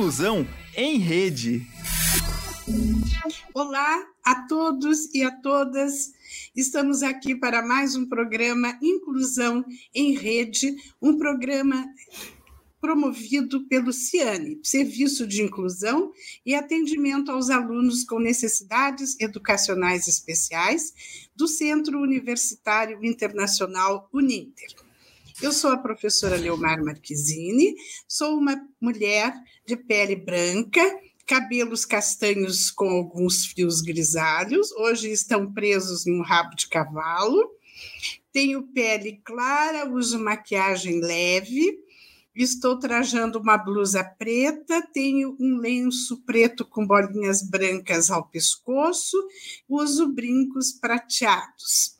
Inclusão em Rede. Olá a todos e a todas. Estamos aqui para mais um programa Inclusão em Rede, um programa promovido pelo CIANE, Serviço de Inclusão e Atendimento aos Alunos com Necessidades Educacionais Especiais, do Centro Universitário Internacional Uninter. Eu sou a professora Leomar Marquezine, sou uma mulher de pele branca, cabelos castanhos com alguns fios grisalhos, hoje estão presos num rabo de cavalo. Tenho pele clara, uso maquiagem leve, estou trajando uma blusa preta, tenho um lenço preto com bolinhas brancas ao pescoço, uso brincos prateados.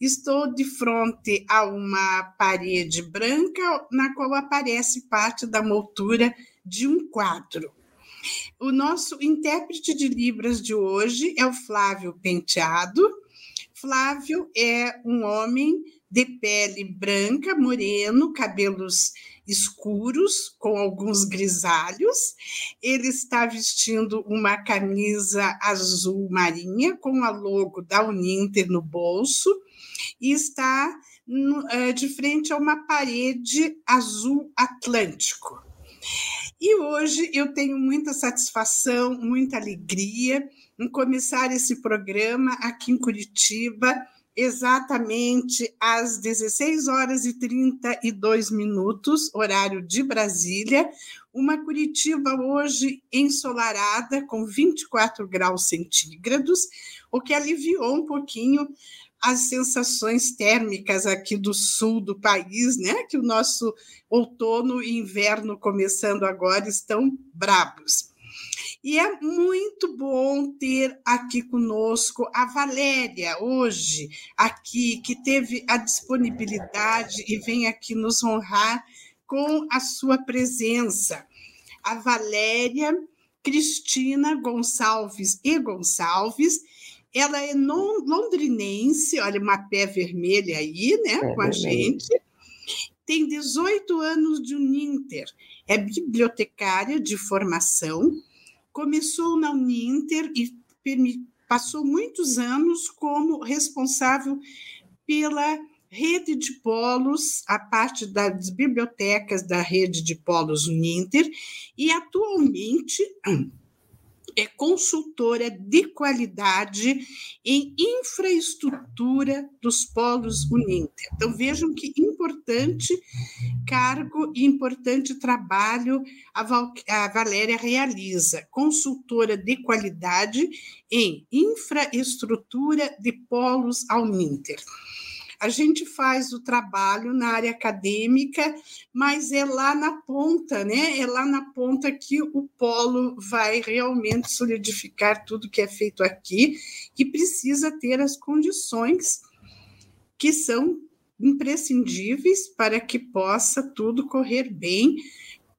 Estou de frente a uma parede branca na qual aparece parte da moldura de um quadro. O nosso intérprete de Libras de hoje é o Flávio Penteado. Flávio é um homem de pele branca, moreno, cabelos escuros, com alguns grisalhos. Ele está vestindo uma camisa azul marinha, com a logo da Uninter no bolso, e está é, de frente a uma parede azul atlântico. E hoje eu tenho muita satisfação, muita alegria em começar esse programa aqui em Curitiba exatamente às 16 horas e 32 minutos, horário de Brasília, uma Curitiba hoje ensolarada com 24 graus centígrados, o que aliviou um pouquinho as sensações térmicas aqui do sul do país, né? Que o nosso outono e inverno começando agora estão brabos. E é muito bom ter aqui conosco a Valéria, hoje, aqui, que teve a disponibilidade e vem aqui nos honrar com a sua presença. A Valéria Cristina Gonçalves e Gonçalves, ela é londrinense, olha, uma pé vermelha aí, né, é com a gente. Tem 18 anos de Uninter, é bibliotecária de formação, começou na Uninter e passou muitos anos como responsável pela rede de polos, a parte das bibliotecas da rede de polos Uninter, e atualmente é consultora de qualidade em infraestrutura dos polos Uninter. Então vejam que importante cargo e importante trabalho a, Val, a Valéria realiza, consultora de qualidade em infraestrutura de polos Uninter a gente faz o trabalho na área acadêmica, mas é lá na ponta, né? É lá na ponta que o polo vai realmente solidificar tudo que é feito aqui, que precisa ter as condições que são imprescindíveis para que possa tudo correr bem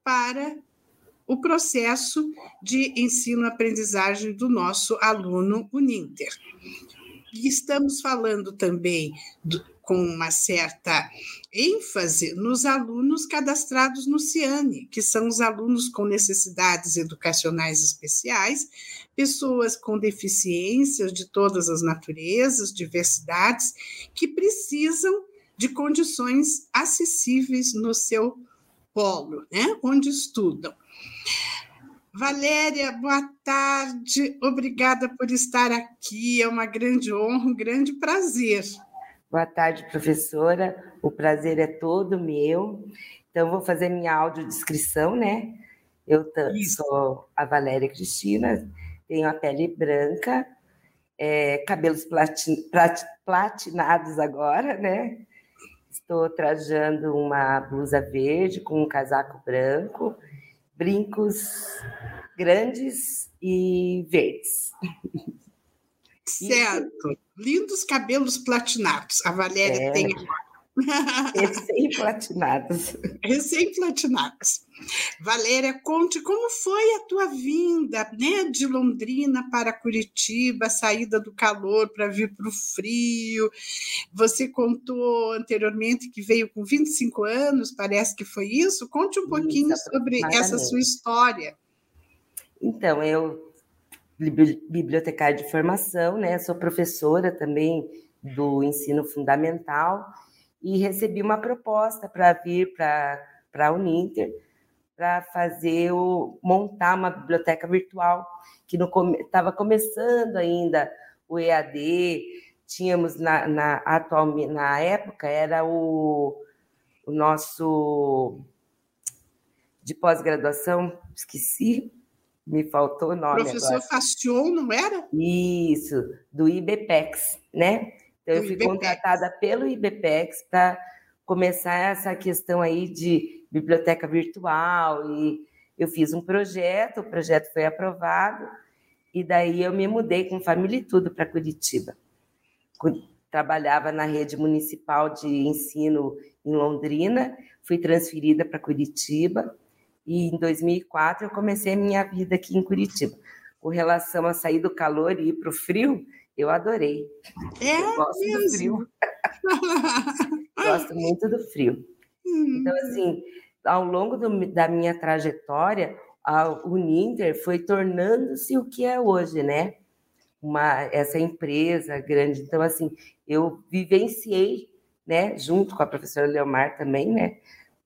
para o processo de ensino-aprendizagem do nosso aluno Uninter. E estamos falando também do, com uma certa ênfase nos alunos cadastrados no CIANE, que são os alunos com necessidades educacionais especiais, pessoas com deficiências de todas as naturezas, diversidades, que precisam de condições acessíveis no seu polo, né, onde estudam. Valéria, boa tarde, obrigada por estar aqui, é uma grande honra, um grande prazer. Boa tarde, professora. O prazer é todo meu. Então, vou fazer minha audiodescrição, né? Eu sou a Valéria Cristina, tenho a pele branca, é, cabelos platin, plat, platinados agora, né? Estou trajando uma blusa verde com um casaco branco, brincos grandes e verdes. Certo. Lindos cabelos platinados. A Valéria é. tem agora. Recém-platinados. Recém-platinados. Valéria, conte como foi a tua vinda né, de Londrina para Curitiba, saída do calor para vir para o frio. Você contou anteriormente que veio com 25 anos, parece que foi isso. Conte um pouquinho isso, sobre essa sua história. Então, eu bibliotecária de formação, né? Sou professora também do ensino fundamental e recebi uma proposta para vir para a Uninter para fazer o, montar uma biblioteca virtual que estava começando ainda o EAD, tínhamos na, na atual na época era o, o nosso de pós-graduação, esqueci, me faltou o nome. Professor. Fastion, não era? Isso, do IBPEX, né? Então, do eu fui IBPEX. contratada pelo IBPEX para começar essa questão aí de biblioteca virtual e eu fiz um projeto, o projeto foi aprovado e daí eu me mudei com família e tudo para Curitiba. Trabalhava na rede municipal de ensino em Londrina, fui transferida para Curitiba e em 2004 eu comecei a minha vida aqui em Curitiba. Com relação a sair do calor e ir para o frio, eu adorei. É eu gosto mesmo? do frio. gosto muito do frio. Hum. Então, assim, ao longo do, da minha trajetória, a Uninter foi tornando-se o que é hoje, né? Uma, essa empresa grande. Então, assim, eu vivenciei, né, junto com a professora Leomar também, né,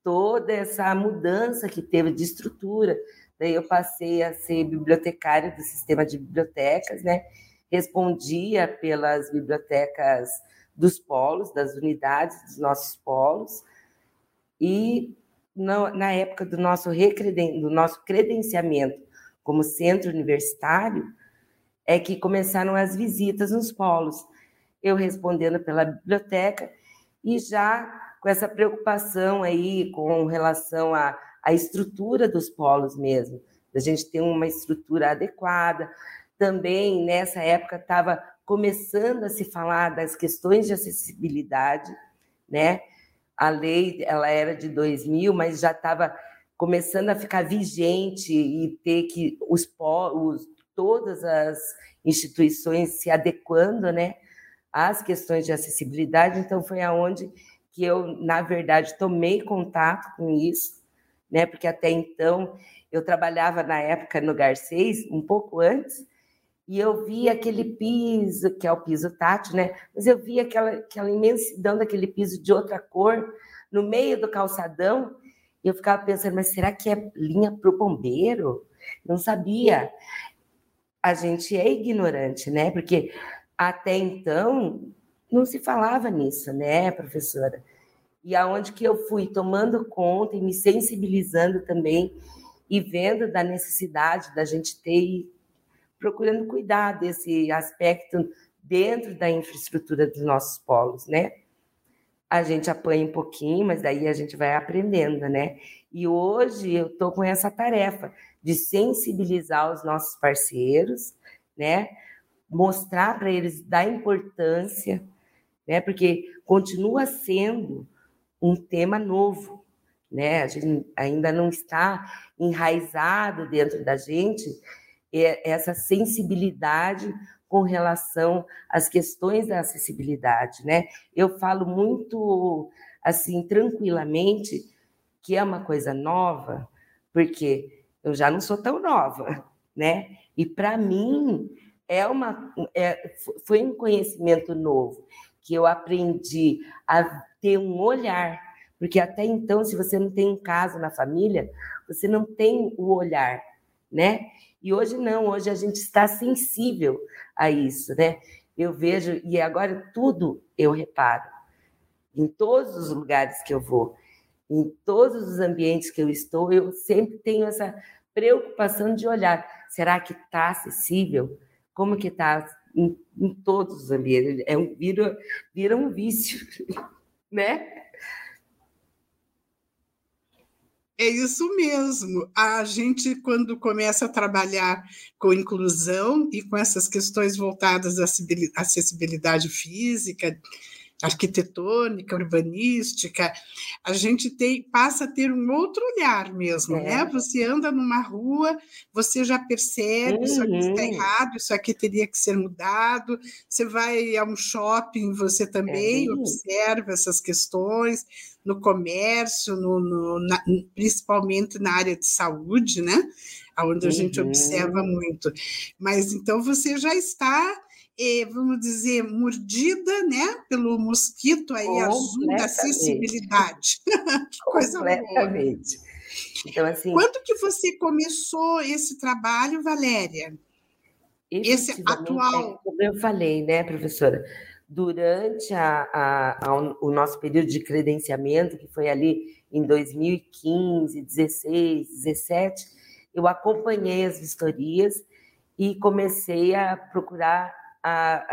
toda essa mudança que teve de estrutura. Daí eu passei a ser bibliotecária do sistema de bibliotecas, né? Respondia pelas bibliotecas dos polos, das unidades dos nossos polos. E na, na época do nosso, recreden, do nosso credenciamento como centro universitário, é que começaram as visitas nos polos. Eu respondendo pela biblioteca e já com essa preocupação aí com relação à, à estrutura dos polos mesmo, da gente ter uma estrutura adequada. Também nessa época estava começando a se falar das questões de acessibilidade, né? A lei ela era de 2000, mas já estava começando a ficar vigente e ter que os polos, todas as instituições se adequando, né, às questões de acessibilidade. Então foi aonde que eu, na verdade, tomei contato com isso, né? Porque até então eu trabalhava na época no Garcês, um pouco antes, e eu vi aquele piso, que é o piso tátil, né? Mas eu vi aquela, aquela imensidão daquele piso de outra cor no meio do calçadão, e eu ficava pensando, mas será que é linha para o bombeiro? Não sabia. A gente é ignorante, né? Porque até então não se falava nisso, né, professora? E aonde que eu fui tomando conta e me sensibilizando também e vendo da necessidade da gente ter e procurando cuidar desse aspecto dentro da infraestrutura dos nossos polos, né? A gente apanha um pouquinho, mas daí a gente vai aprendendo, né? E hoje eu estou com essa tarefa de sensibilizar os nossos parceiros, né? Mostrar para eles da importância né? Porque continua sendo um tema novo, né? A gente ainda não está enraizado dentro da gente essa sensibilidade com relação às questões da acessibilidade, né? Eu falo muito assim tranquilamente que é uma coisa nova, porque eu já não sou tão nova, né? E para mim é uma é, foi um conhecimento novo que eu aprendi a ter um olhar, porque até então, se você não tem um caso na família, você não tem o olhar, né? E hoje não, hoje a gente está sensível a isso, né? Eu vejo, e agora tudo eu reparo, em todos os lugares que eu vou, em todos os ambientes que eu estou, eu sempre tenho essa preocupação de olhar, será que está acessível? Como que está em, em todos os ambientes. É um, vira, vira um vício, né? É isso mesmo. A gente, quando começa a trabalhar com inclusão e com essas questões voltadas à acessibilidade física, arquitetônica, urbanística, a gente tem, passa a ter um outro olhar mesmo, é. né? Você anda numa rua, você já percebe uhum. isso aqui está uhum. errado, isso aqui teria que ser mudado. Você vai a um shopping, você também é. observa essas questões no comércio, no, no na, principalmente na área de saúde, né? Onde a uhum. gente observa muito. Mas então você já está é, vamos dizer, mordida né, pelo mosquito aí azul da acessibilidade. que coisa Completamente. Boa. Então, assim, Quando que você começou esse trabalho, Valéria? Esse atual. É como eu falei, né, professora? Durante a, a, a, o nosso período de credenciamento, que foi ali em 2015, 16, 17, eu acompanhei as vistorias e comecei a procurar a,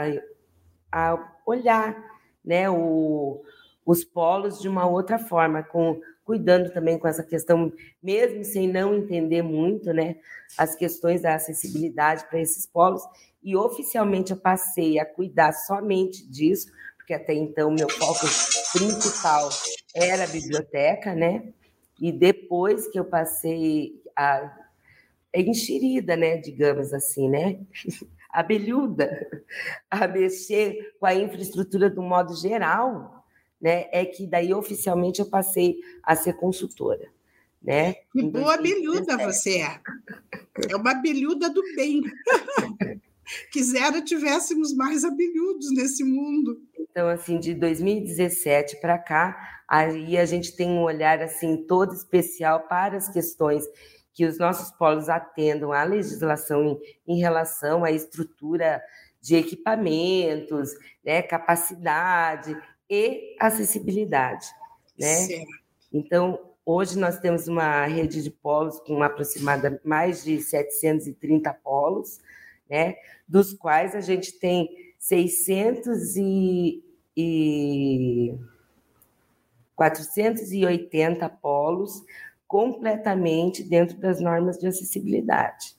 a, a olhar né, o, os polos de uma outra forma, com, cuidando também com essa questão, mesmo sem não entender muito, né, as questões da acessibilidade para esses polos, e oficialmente eu passei a cuidar somente disso, porque até então meu foco principal era a biblioteca, né, e depois que eu passei a enxerida, né, digamos assim, né, abelhuda a mexer com a infraestrutura do modo geral, né, é que daí oficialmente eu passei a ser consultora. Né? Que boa abelhuda você é. É uma abelhuda do bem. Quisera tivéssemos mais abelhudos nesse mundo. Então, assim, de 2017 para cá, aí a gente tem um olhar assim todo especial para as questões que os nossos polos atendam à legislação em, em relação à estrutura de equipamentos, né, capacidade e acessibilidade, né? Então, hoje nós temos uma rede de polos com aproximadamente mais de 730 polos, né, dos quais a gente tem 600 e, e 480 polos completamente dentro das normas de acessibilidade.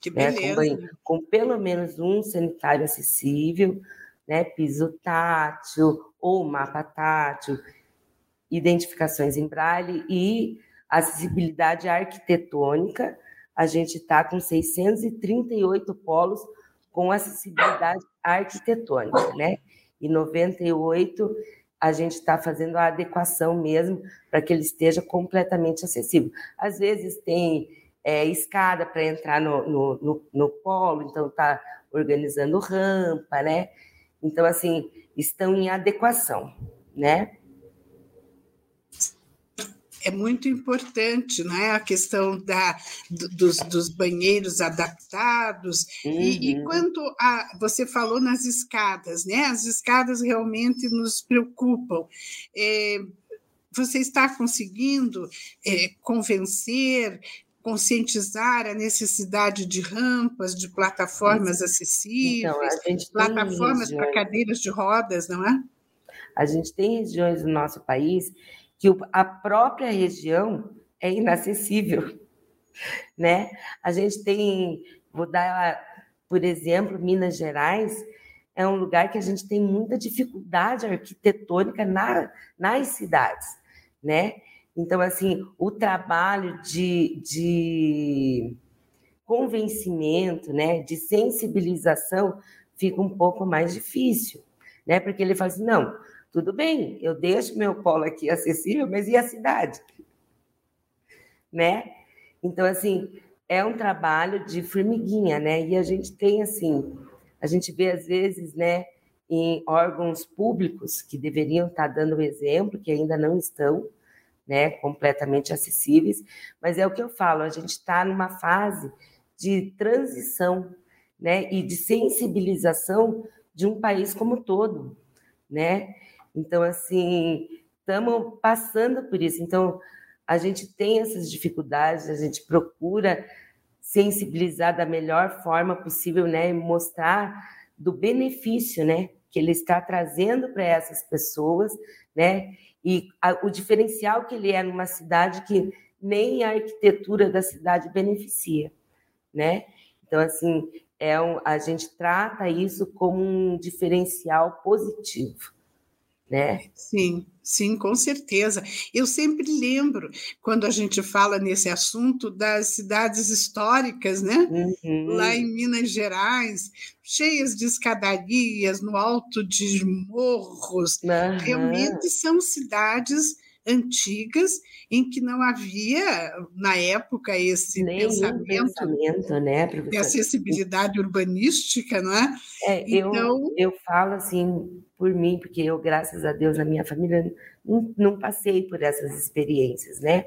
Que beleza. Né? Com, com, pelo menos um sanitário acessível, né? piso tátil ou mapa tátil, identificações em braille e acessibilidade arquitetônica. A gente está com 638 polos com acessibilidade arquitetônica, né? E 98 a gente está fazendo a adequação mesmo para que ele esteja completamente acessível. Às vezes tem é, escada para entrar no, no, no, no, polo, então está organizando rampa, né? Então, assim, estão em adequação, né? É muito importante, né? A questão da, dos, dos banheiros adaptados. Uhum. E, e, uhum. quanto a. Você falou nas escadas, né? As escadas realmente nos preocupam. É, você está conseguindo é, convencer, conscientizar a necessidade de rampas, de plataformas acessíveis, então, plataformas para cadeiras de rodas, não é? A gente tem regiões do nosso país que a própria região é inacessível, né? A gente tem, vou dar, por exemplo, Minas Gerais é um lugar que a gente tem muita dificuldade arquitetônica na, nas cidades, né? Então, assim, o trabalho de, de convencimento, né, de sensibilização fica um pouco mais difícil, né? Porque ele fala assim, não, tudo bem, eu deixo meu polo aqui acessível, mas e a cidade? Né? Então, assim, é um trabalho de formiguinha, né? E a gente tem, assim, a gente vê às vezes, né, em órgãos públicos que deveriam estar dando o exemplo, que ainda não estão, né, completamente acessíveis, mas é o que eu falo, a gente está numa fase de transição, né, e de sensibilização de um país como todo, né? Então, assim, estamos passando por isso. Então, a gente tem essas dificuldades, a gente procura sensibilizar da melhor forma possível, né, e mostrar do benefício, né, que ele está trazendo para essas pessoas, né, e a, o diferencial que ele é numa cidade que nem a arquitetura da cidade beneficia, né? Então, assim, é um, a gente trata isso como um diferencial positivo né? Sim, sim, com certeza. Eu sempre lembro, quando a gente fala nesse assunto, das cidades históricas, né? Uhum. Lá em Minas Gerais, cheias de escadarias, no alto de morros. Uhum. Realmente são cidades antigas em que não havia, na época, esse Nenhum pensamento, pensamento né, de acessibilidade urbanística, não é? é então... eu, eu falo assim por mim, porque eu, graças a Deus, na minha família, não, não passei por essas experiências, né?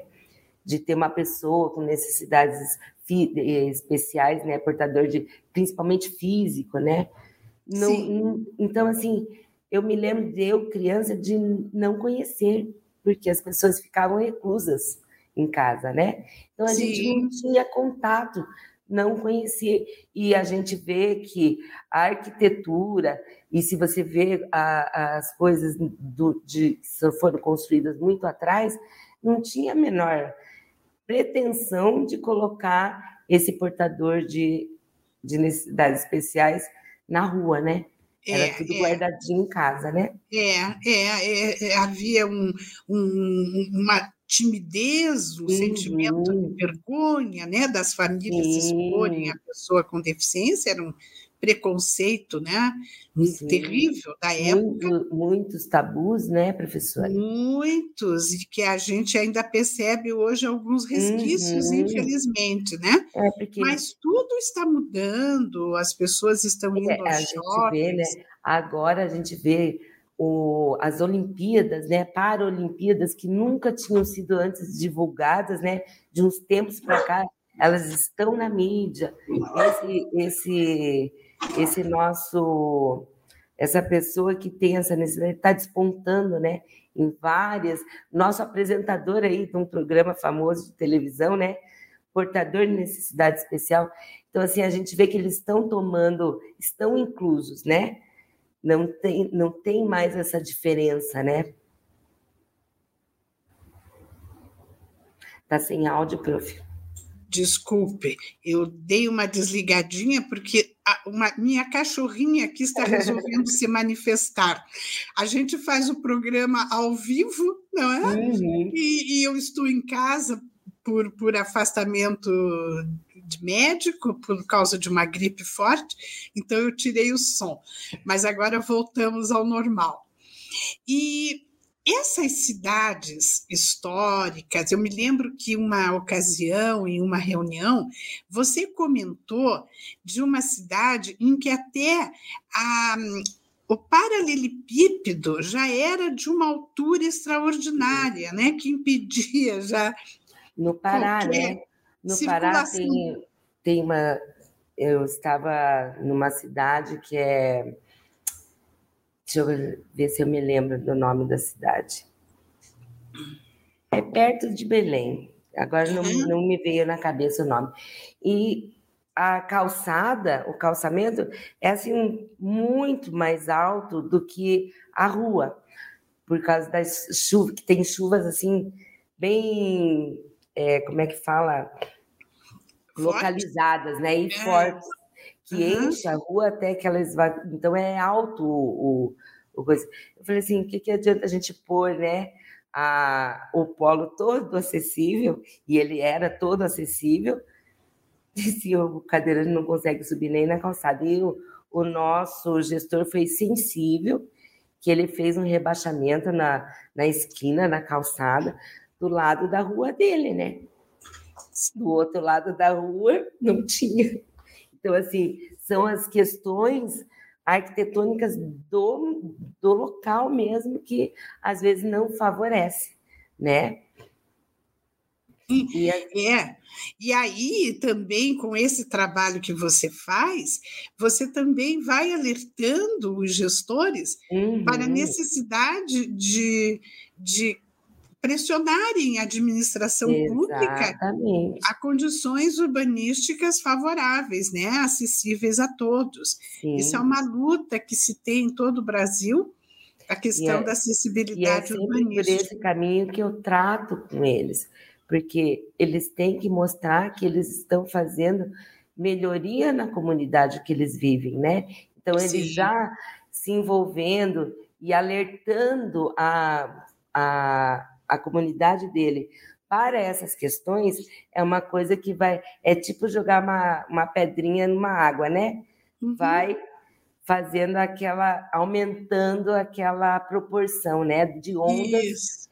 De ter uma pessoa com necessidades eh, especiais, né? Portador de, principalmente físico, né? Não, então, assim, eu me lembro de eu, criança, de não conhecer porque as pessoas ficavam reclusas em casa, né? Então a Sim. gente não tinha contato, não conhecia. E a gente vê que a arquitetura, e se você vê a, as coisas do, de, que foram construídas muito atrás, não tinha a menor pretensão de colocar esse portador de, de necessidades especiais na rua, né? Era é, tudo é, guardadinho em casa, né? É, é, é havia um, um, uma timidez, um uhum. sentimento de vergonha, né, das famílias Sim. exporem a pessoa com deficiência, era um preconceito, né, Sim. terrível da época. Muito, muitos tabus, né, professora? Muitos, e que a gente ainda percebe hoje alguns resquícios, uhum. infelizmente, né? É porque... Mas tudo está mudando, as pessoas estão é, indo é, aos jogos. Vê, né? Agora a gente vê o, as Olimpíadas, né, Paralimpíadas, que nunca tinham sido antes divulgadas, né, de uns tempos para cá, elas estão na mídia. Esse, esse, esse nosso, essa pessoa que tem essa necessidade está despontando, né, em várias. Nosso apresentador aí de um programa famoso de televisão, né, portador de necessidade especial. Então, assim, a gente vê que eles estão tomando, estão inclusos, né? Não tem, não tem mais essa diferença, né? Tá sem áudio, prof. Desculpe, eu dei uma desligadinha porque uma, minha cachorrinha aqui está resolvendo se manifestar. A gente faz o programa ao vivo, não é? Uhum. E, e eu estou em casa por, por afastamento de médico por causa de uma gripe forte, então eu tirei o som. Mas agora voltamos ao normal. E essas cidades históricas, eu me lembro que uma ocasião, em uma reunião, você comentou de uma cidade em que até a, o paralelepípedo já era de uma altura extraordinária, né, que impedia já no Pará, né? No Pará tem, tem uma. Eu estava numa cidade que é. Deixa eu ver se eu me lembro do nome da cidade. É perto de Belém. Agora não, uhum. não me veio na cabeça o nome. E a calçada, o calçamento, é assim muito mais alto do que a rua, por causa das chuvas, que tem chuvas assim, bem é, como é que fala? Localizadas, né? E é. fortes, que uhum. enche a rua até que elas vão. Então é alto o, o, coisa. Eu falei assim: o que, que adianta a gente pôr, né? A, o polo todo acessível, e ele era todo acessível, se o cadeirante não consegue subir nem na calçada. E o, o nosso gestor foi sensível, que ele fez um rebaixamento na, na esquina, na calçada, do lado da rua dele, né? Do outro lado da rua não tinha. Então, assim, são as questões arquitetônicas do, do local mesmo que às vezes não favorece, né? E, é. E aí também com esse trabalho que você faz, você também vai alertando os gestores uhum. para a necessidade de, de pressionarem a administração Exatamente. pública a condições urbanísticas favoráveis, né, acessíveis a todos. Sim. Isso é uma luta que se tem em todo o Brasil, a questão é, da acessibilidade e é urbanística. por esse caminho que eu trato com eles, porque eles têm que mostrar que eles estão fazendo melhoria na comunidade que eles vivem, né? Então eles Sim. já se envolvendo e alertando a, a, a comunidade dele para essas questões é uma coisa que vai. É tipo jogar uma, uma pedrinha numa água, né? Uhum. Vai fazendo aquela. aumentando aquela proporção, né? De ondas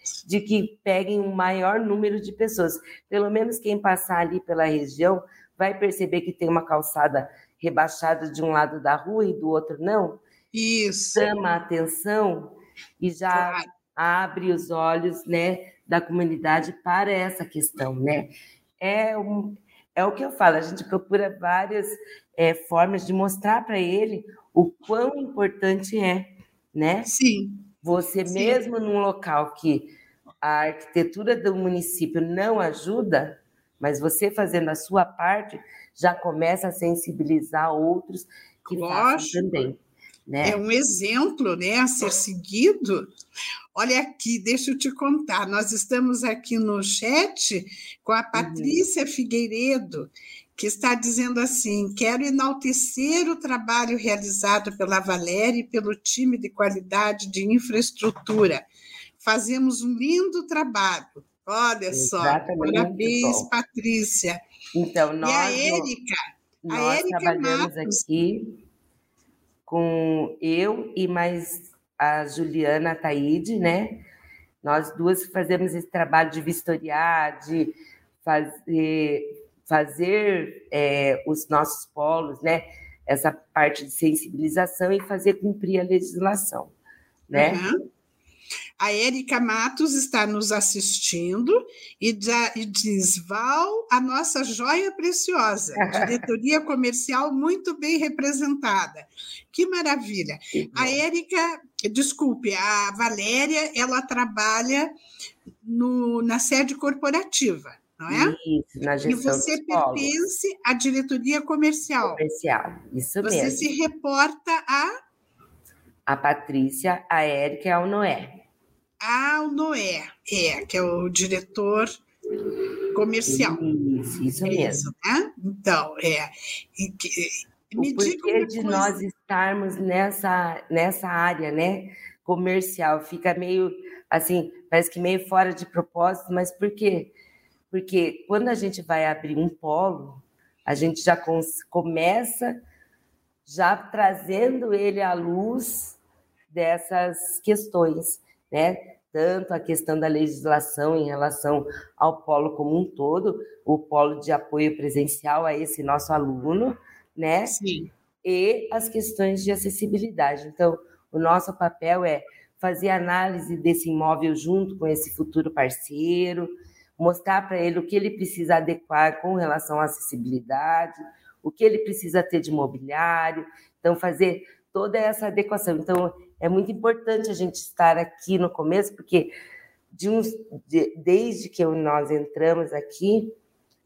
Isso. de que peguem um maior número de pessoas. Pelo menos quem passar ali pela região vai perceber que tem uma calçada rebaixada de um lado da rua e do outro não. Isso. Chama a atenção e já claro. Abre os olhos, né? da comunidade para essa questão, né? É, um, é o que eu falo, a gente procura várias é, formas de mostrar para ele o quão importante é, né? Sim. Você Sim. mesmo num local que a arquitetura do município não ajuda, mas você fazendo a sua parte já começa a sensibilizar outros que Lógico. façam também. Né? É um exemplo né, a ser seguido. Olha aqui, deixa eu te contar. Nós estamos aqui no chat com a uhum. Patrícia uhum. Figueiredo, que está dizendo assim: quero enaltecer o trabalho realizado pela Valéria e pelo time de qualidade de infraestrutura. Fazemos um lindo trabalho. Olha Exatamente. só, parabéns, Patrícia. Então, nós, e a Érica, nós a Érica trabalhamos Matos, aqui com eu e mais a Juliana Taide, né? Nós duas fazemos esse trabalho de vistoriar, de fazer, fazer é, os nossos polos, né? Essa parte de sensibilização e fazer cumprir a legislação, né? Uhum. A Érica Matos está nos assistindo e, diz: Val, a nossa joia preciosa, diretoria comercial muito bem representada. Que maravilha. A Érica, desculpe, a Valéria, ela trabalha no, na sede corporativa. Não é? Isso, na gestão E você pertence à diretoria comercial. Comercial, isso você mesmo. Você se reporta a. A Patrícia, a Érica e a Noé. Ah, o Noé, é, que é o diretor comercial. Isso, isso é mesmo. né? Então, é. E, me o porquê de coisa. nós estarmos nessa, nessa área, né? Comercial, fica meio assim, parece que meio fora de propósito, mas por quê? Porque quando a gente vai abrir um polo, a gente já começa já trazendo ele à luz dessas questões né? Tanto a questão da legislação em relação ao polo como um todo, o polo de apoio presencial a esse nosso aluno, né? Sim. E as questões de acessibilidade. Então, o nosso papel é fazer análise desse imóvel junto com esse futuro parceiro, mostrar para ele o que ele precisa adequar com relação à acessibilidade, o que ele precisa ter de mobiliário, então fazer toda essa adequação. Então, é muito importante a gente estar aqui no começo, porque de uns, de, desde que nós entramos aqui,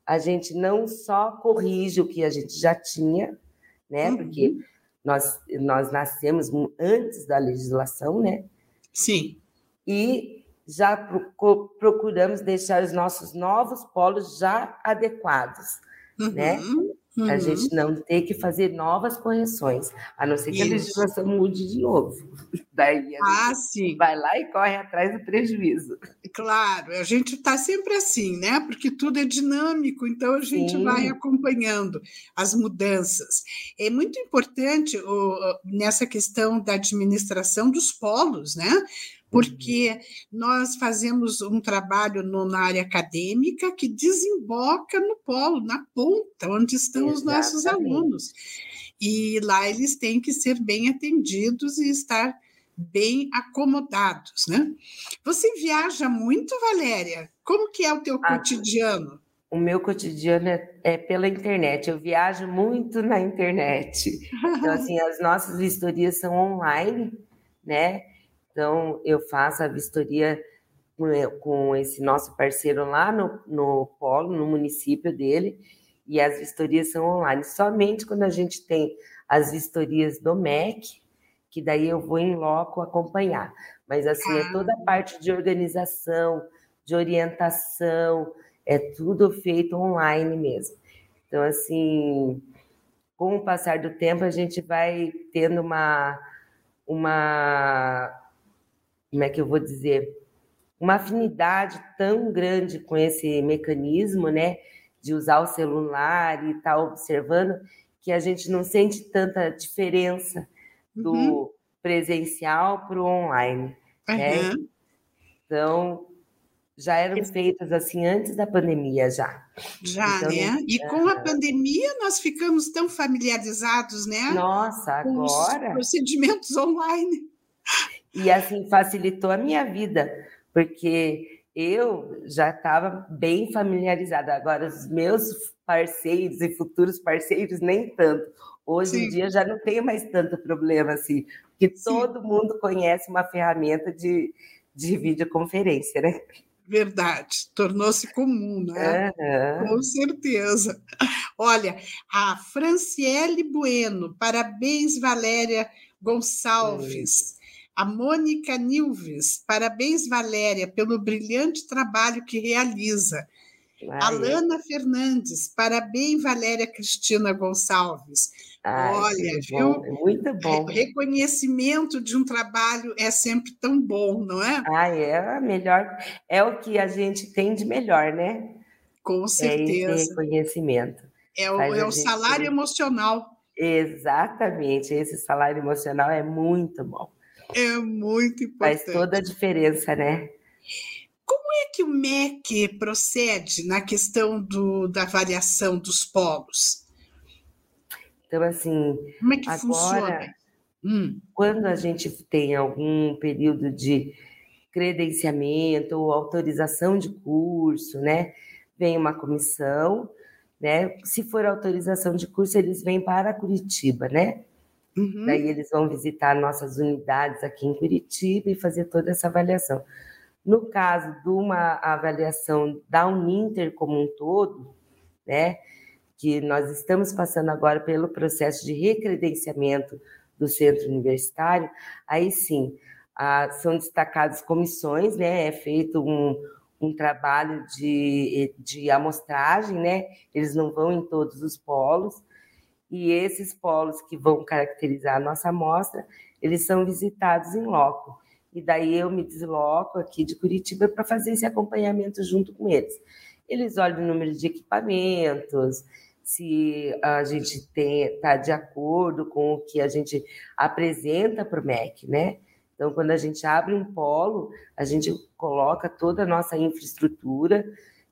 a gente não só corrige o que a gente já tinha, né? Uhum. Porque nós, nós nascemos antes da legislação, né? Sim. E já procuramos deixar os nossos novos polos já adequados, né? uhum. né? Uhum. A gente não ter que fazer novas correções, a não ser que Isso. a legislação mude de novo. Daí a ah, sim. vai lá e corre atrás do prejuízo. Claro, a gente está sempre assim, né? Porque tudo é dinâmico, então a gente sim. vai acompanhando as mudanças. É muito importante o, nessa questão da administração dos polos, né? Porque nós fazemos um trabalho no, na área acadêmica que desemboca no polo, na ponta, onde estão Exatamente. os nossos alunos. E lá eles têm que ser bem atendidos e estar bem acomodados, né? Você viaja muito, Valéria? Como que é o teu ah, cotidiano? O meu cotidiano é, é, pela internet. Eu viajo muito na internet. Então, assim, as nossas vistorias são online, né? Então, eu faço a vistoria com esse nosso parceiro lá no, no polo, no município dele, e as vistorias são online. Somente quando a gente tem as vistorias do MEC, que daí eu vou em loco acompanhar. Mas assim, é toda a ah. parte de organização, de orientação, é tudo feito online mesmo. Então, assim, com o passar do tempo, a gente vai tendo uma, uma como é que eu vou dizer, uma afinidade tão grande com esse mecanismo, né, de usar o celular e estar tá observando, que a gente não sente tanta diferença do uhum. presencial para o online. Uhum. Né? Então, já eram feitas assim antes da pandemia já. Já, então, né? E com a pandemia nós ficamos tão familiarizados, né? Nossa, agora. Com os procedimentos online. E assim facilitou a minha vida, porque eu já estava bem familiarizada. Agora, os meus parceiros e futuros parceiros, nem tanto. Hoje Sim. em dia já não tenho mais tanto problema assim, porque Sim. todo mundo conhece uma ferramenta de, de videoconferência, né? Verdade, tornou-se comum, né? Uhum. Com certeza. Olha, a Franciele Bueno, parabéns, Valéria Gonçalves. A Mônica Nilves, parabéns, Valéria, pelo brilhante trabalho que realiza. Ai, Alana Fernandes, parabéns, Valéria Cristina Gonçalves. Ai, Olha, viu? Bom, é muito bom. Reconhecimento de um trabalho é sempre tão bom, não é? Ah, é melhor, é o que a gente tem de melhor, né? Com certeza. É esse reconhecimento. É o, é o salário emocional. Exatamente, esse salário emocional é muito bom. É muito importante. Faz toda a diferença, né? Como é que o MEC procede na questão do, da variação dos polos? Então, assim, Como é que agora, funciona? Hum. quando a gente tem algum período de credenciamento ou autorização de curso, né? Vem uma comissão, né? Se for autorização de curso, eles vêm para Curitiba, né? Uhum. Daí eles vão visitar nossas unidades aqui em Curitiba e fazer toda essa avaliação. No caso de uma avaliação da Uninter como um todo, né, que nós estamos passando agora pelo processo de recredenciamento do centro universitário, aí sim, ah, são destacadas comissões, né, é feito um, um trabalho de, de amostragem, né, eles não vão em todos os polos, e esses polos que vão caracterizar a nossa amostra, eles são visitados em loco. E daí eu me desloco aqui de Curitiba para fazer esse acompanhamento junto com eles. Eles olham o número de equipamentos, se a gente está de acordo com o que a gente apresenta para o MEC, né? Então, quando a gente abre um polo, a gente coloca toda a nossa infraestrutura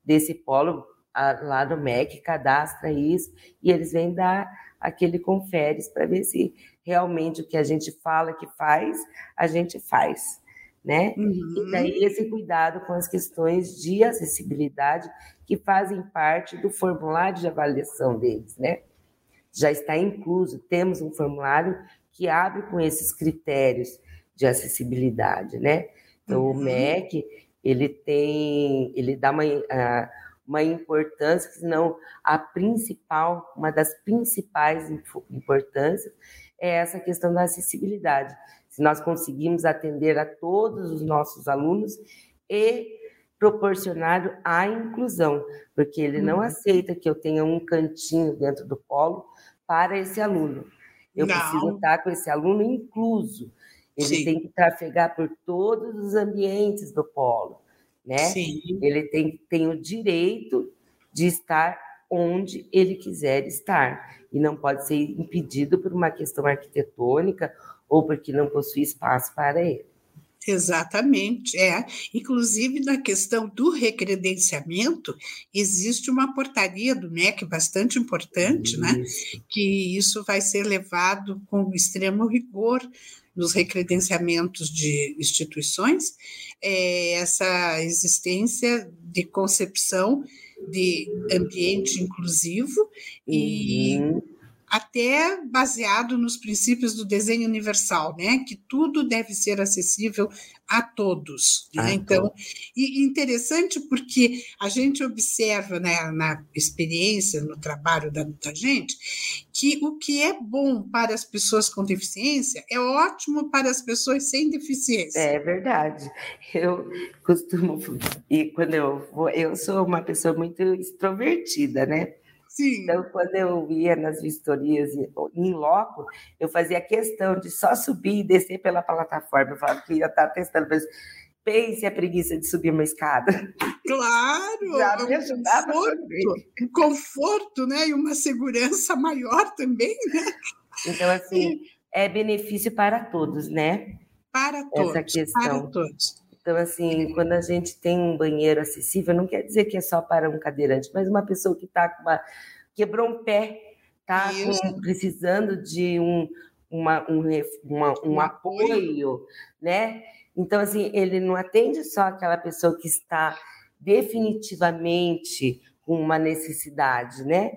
desse polo lá no MEC, cadastra isso, e eles vêm dar aquele conferes para ver se realmente o que a gente fala que faz, a gente faz, né? Uhum. E daí esse cuidado com as questões de acessibilidade que fazem parte do formulário de avaliação deles, né? Já está incluso, temos um formulário que abre com esses critérios de acessibilidade, né? Então uhum. o MEC ele tem, ele dá uma uh, uma importância, se não a principal, uma das principais importâncias é essa questão da acessibilidade. Se nós conseguimos atender a todos os nossos alunos e proporcionar a inclusão, porque ele não uhum. aceita que eu tenha um cantinho dentro do polo para esse aluno. Eu não. preciso estar com esse aluno incluso. Ele Sim. tem que trafegar por todos os ambientes do polo né? Sim. Ele tem, tem o direito de estar onde ele quiser estar e não pode ser impedido por uma questão arquitetônica ou porque não possui espaço para ele. Exatamente, é. Inclusive, na questão do recredenciamento, existe uma portaria do MEC bastante importante, né? isso. né? Que isso vai ser levado com extremo rigor nos recredenciamentos de instituições, é essa existência de concepção de ambiente inclusivo uhum. e até baseado nos princípios do desenho universal, né? Que tudo deve ser acessível a todos. Né? então, e interessante porque a gente observa né, na experiência, no trabalho da, da gente, que o que é bom para as pessoas com deficiência é ótimo para as pessoas sem deficiência. É verdade. Eu costumo e quando eu vou, eu sou uma pessoa muito extrovertida, né? Sim. Então, quando eu ia nas vistorias em loco, eu fazia questão de só subir e descer pela plataforma. Eu falava que ia estar testando. Pense a preguiça de subir uma escada. Claro! Já me ajudava conforto, um conforto, né? E uma segurança maior também, né? Então, assim, é benefício para todos, né? Para todos. Essa questão. Para todos. Então, assim, quando a gente tem um banheiro acessível, não quer dizer que é só para um cadeirante, mas uma pessoa que está com uma. quebrou um pé, está precisando de um, uma, um, uma, um, um apoio, apoio, né? Então, assim, ele não atende só aquela pessoa que está definitivamente com uma necessidade, né?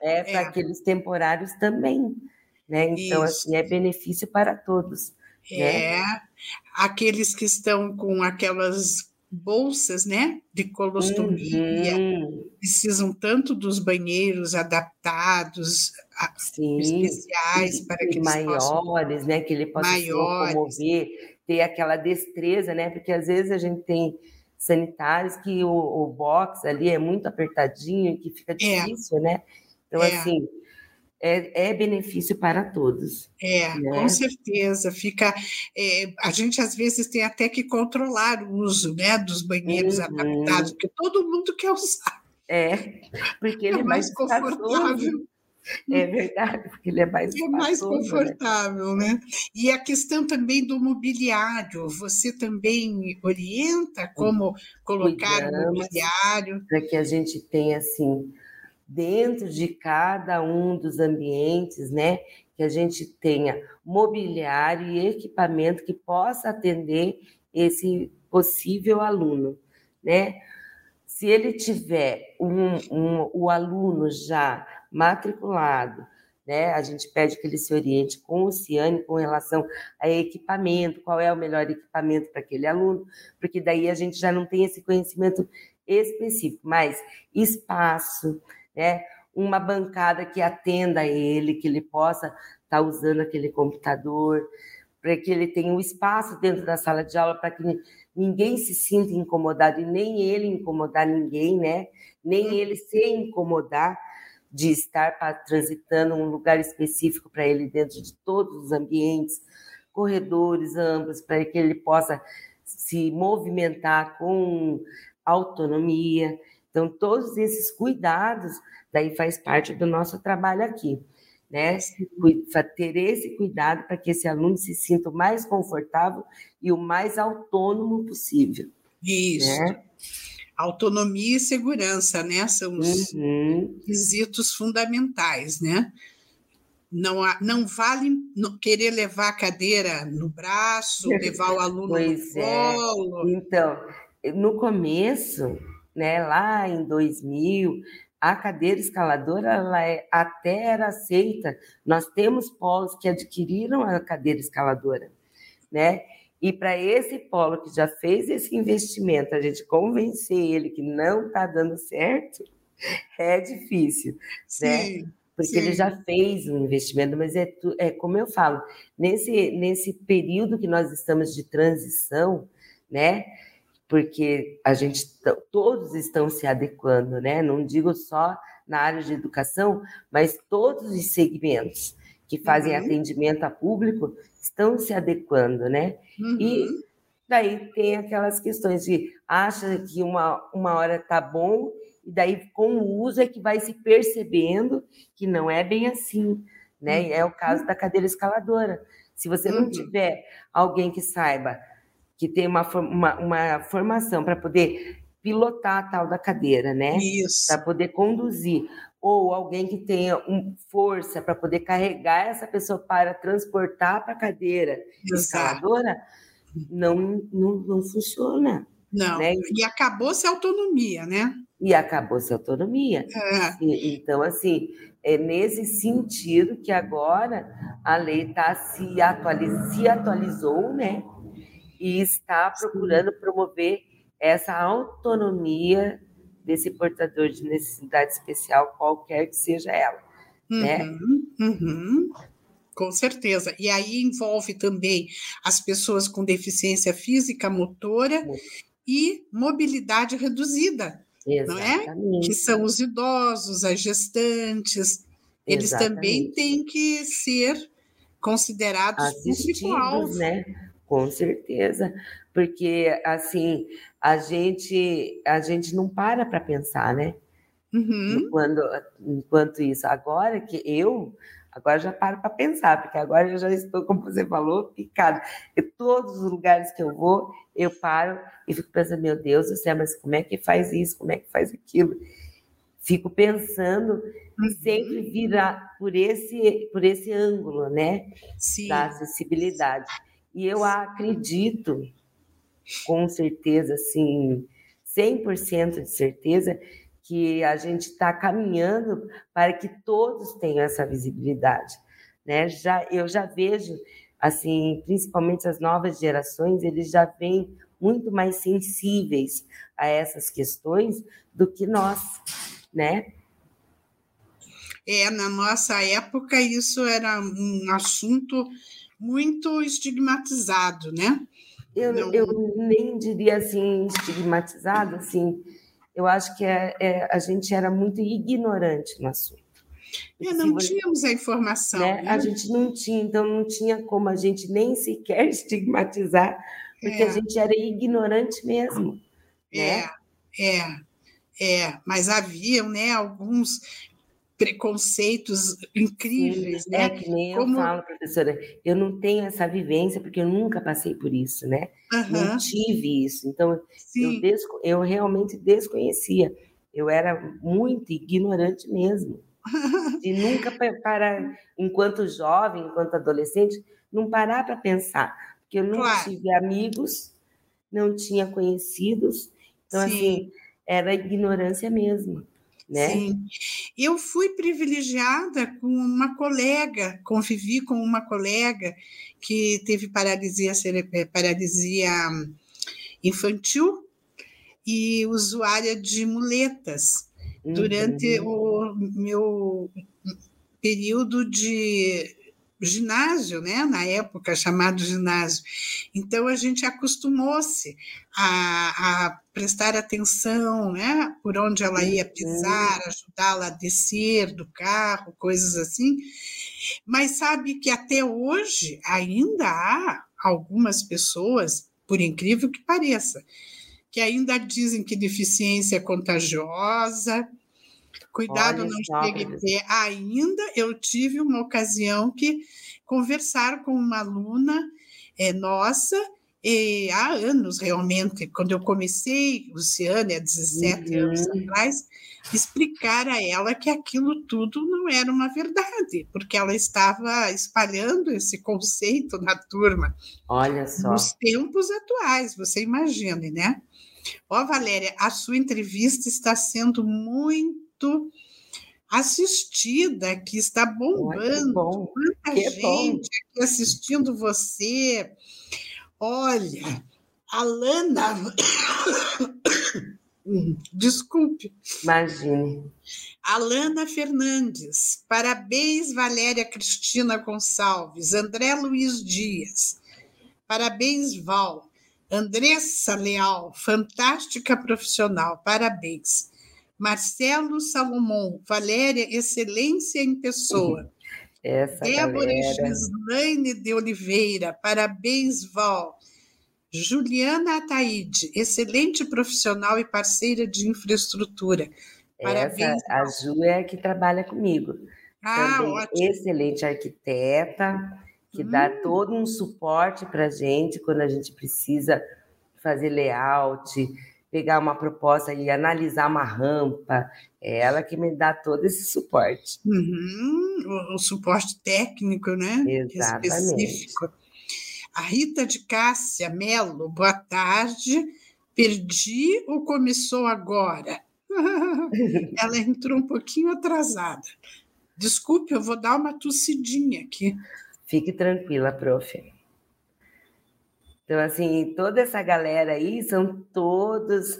É. É para é. aqueles temporários também, né? Então, Isso. assim, é benefício para todos. É. Né? Aqueles que estão com aquelas bolsas, né, de colostomia, uhum. precisam tanto dos banheiros adaptados, Sim, especiais para que maiores, possam... né, que ele possa maiores. se locomover, ter aquela destreza, né? Porque às vezes a gente tem sanitários que o, o box ali é muito apertadinho, que fica é. difícil, é. né? Então, é. assim, é, é, benefício para todos. É, né? com certeza. Fica. É, a gente às vezes tem até que controlar o uso né, dos banheiros uhum. adaptados, porque todo mundo quer usar. É, porque ele é, é mais, confortável. É verdade, porque ele é mais É mais né? confortável, né? né? E a questão também do mobiliário, você também orienta como colocar o mobiliário? Para que a gente tenha, assim, dentro de cada um dos ambientes, né? Que a gente tenha mobiliário e equipamento que possa atender esse possível aluno, né? Se ele tiver um, um, o aluno já matriculado, né? A gente pede que ele se oriente com o Ciane com relação a equipamento, qual é o melhor equipamento para aquele aluno, porque daí a gente já não tem esse conhecimento específico, mas espaço, né? Uma bancada que atenda ele, que ele possa estar tá usando aquele computador, para que ele tenha um espaço dentro da sala de aula para que ninguém se sinta incomodado e nem ele incomodar ninguém, né? Nem ele se incomodar de estar transitando um lugar específico para ele dentro de todos os ambientes, corredores amplos, para que ele possa se movimentar com autonomia. Então, todos esses cuidados, daí faz parte do nosso trabalho aqui, né? Ter esse cuidado para que esse aluno se sinta o mais confortável e o mais autônomo possível. Isso. Né? autonomia e segurança, né? São os uhum. quesitos fundamentais, né? Não, não vale querer levar a cadeira no braço, levar o aluno pois no é. colo. Então, no começo, né, lá em 2000, a cadeira escaladora ela é, até era aceita. Nós temos polos que adquiriram a cadeira escaladora, né? E para esse polo que já fez esse investimento, a gente convencer ele que não está dando certo, é difícil, né? sim, né? Porque sim. ele já fez um investimento, mas é, é como eu falo, nesse, nesse período que nós estamos de transição, né? Porque a gente todos estão se adequando, né? Não digo só na área de educação, mas todos os segmentos que fazem uhum. atendimento a público estão se adequando, né? Uhum. E daí tem aquelas questões de acha que uma, uma hora tá bom, e daí com o uso é que vai se percebendo que não é bem assim, né? Uhum. É o caso da cadeira escaladora. Se você não uhum. tiver alguém que saiba, que tem uma, uma, uma formação para poder pilotar a tal da cadeira, né? Isso. Para poder conduzir ou alguém que tenha um, força para poder carregar essa pessoa para transportar para a cadeira escaladora, não, não, não funciona. Não, né? e acabou-se a autonomia, né? E acabou-se a autonomia. É. E, então, assim, é nesse sentido que agora a lei tá se, atualiz, se atualizou, né? E está procurando promover essa autonomia desse portador de necessidade especial, qualquer que seja ela. Né? Uhum, né? uhum. Com certeza. E aí envolve também as pessoas com deficiência física, motora uhum. e mobilidade reduzida. Exatamente. não é? Que são os idosos, as gestantes. Eles Exatamente. também têm que ser considerados público-alvo. né? Com certeza, porque assim a gente a gente não para para pensar, né? Uhum. Quando, enquanto isso, agora que eu agora já paro para pensar, porque agora eu já estou, como você falou, picado. E todos os lugares que eu vou, eu paro e fico pensando, meu Deus do céu, mas como é que faz isso? Como é que faz aquilo? Fico pensando uhum. sempre virar por esse por esse ângulo, né? Sim. Da acessibilidade. E eu acredito, com certeza, assim, 100% de certeza, que a gente está caminhando para que todos tenham essa visibilidade. Né? Já, eu já vejo, assim, principalmente as novas gerações, eles já vêm muito mais sensíveis a essas questões do que nós, né? É, na nossa época isso era um assunto muito estigmatizado, né? Eu, Não... eu nem diria assim estigmatizado, assim, eu acho que é, é, a gente era muito ignorante no assunto. É, não você, tínhamos a informação. Né? Né? A gente não tinha, então não tinha como a gente nem sequer estigmatizar, porque é. a gente era ignorante mesmo. É, né? é, é. Mas haviam né, alguns preconceitos incríveis, Sim, né? É que nem Como... eu falo, professora, eu não tenho essa vivência porque eu nunca passei por isso, né? Uhum. Não tive isso, então eu, desco... eu realmente desconhecia. Eu era muito ignorante mesmo. E nunca para, enquanto jovem, enquanto adolescente, não parar para pensar, porque eu não claro. tive amigos, não tinha conhecidos, então Sim. assim era ignorância mesmo né? Sim. Eu fui privilegiada com uma colega, convivi com uma colega que teve paralisia, eh, paralisia infantil e usuária de muletas durante uhum. o meu período de ginásio, né? na época chamado ginásio. Então a gente acostumou-se a, a, prestar atenção né? por onde ela ia uhum. pisar, ajudá-la a descer do carro, coisas assim. Mas sabe que até hoje ainda há algumas pessoas, por incrível que pareça, que ainda dizem que deficiência é contagiosa, Cuidado, Olha não chegue a ver. Ainda eu tive uma ocasião que conversar com uma aluna é, nossa, e há anos realmente, quando eu comecei, Luciane, há 17 uhum. anos atrás, explicar a ela que aquilo tudo não era uma verdade, porque ela estava espalhando esse conceito na turma. Olha só. Nos tempos atuais, você imagine, né? Ó, Valéria, a sua entrevista está sendo muito muito assistida, que está bombando. Bom. Muita que gente aqui assistindo você. Olha, Alana. Desculpe. Imagine. Alana Fernandes, parabéns, Valéria Cristina Gonçalves, André Luiz Dias, parabéns, Val, Andressa Leal, fantástica profissional, parabéns. Marcelo Salomão, Valéria, excelência em pessoa. Essa Débora Gislaine de Oliveira, parabéns, Val. Juliana Ataíde, excelente profissional e parceira de infraestrutura. Parabéns. Essa, a Ju é a que trabalha comigo. Ah, Também ótimo. excelente arquiteta, que hum. dá todo um suporte para a gente quando a gente precisa fazer layout, pegar uma proposta e analisar uma rampa. É ela que me dá todo esse suporte. Uhum, o, o, suporte técnico, né? Exatamente. Específico. A Rita de Cássia Melo, boa tarde. Perdi ou começou agora? ela entrou um pouquinho atrasada. Desculpe, eu vou dar uma tossidinha aqui. Fique tranquila, prof. Então, assim, toda essa galera aí são todos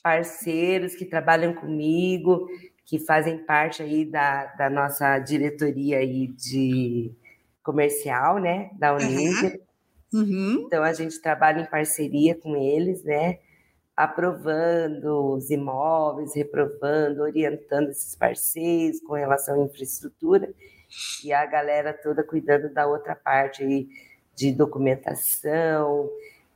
parceiros que trabalham comigo, que fazem parte aí da, da nossa diretoria aí de comercial, né, da Uninter. Uhum. Então, a gente trabalha em parceria com eles, né, aprovando os imóveis, reprovando, orientando esses parceiros com relação à infraestrutura e a galera toda cuidando da outra parte aí de documentação,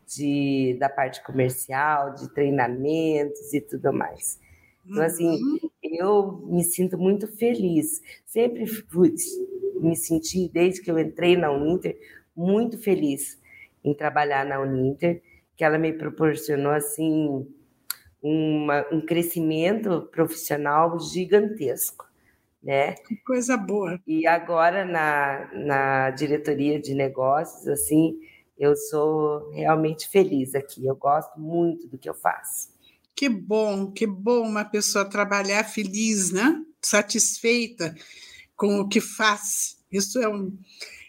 de, da parte comercial, de treinamentos e tudo mais. Então, assim, uhum. eu me sinto muito feliz. Sempre fui, me senti, desde que eu entrei na Uninter, muito feliz em trabalhar na Uninter que ela me proporcionou assim uma, um crescimento profissional gigantesco, né? Que coisa boa. E agora na, na diretoria de negócios, assim, eu sou realmente feliz aqui. Eu gosto muito do que eu faço. Que bom, que bom uma pessoa trabalhar feliz, né? Satisfeita com o que faz. Isso é um,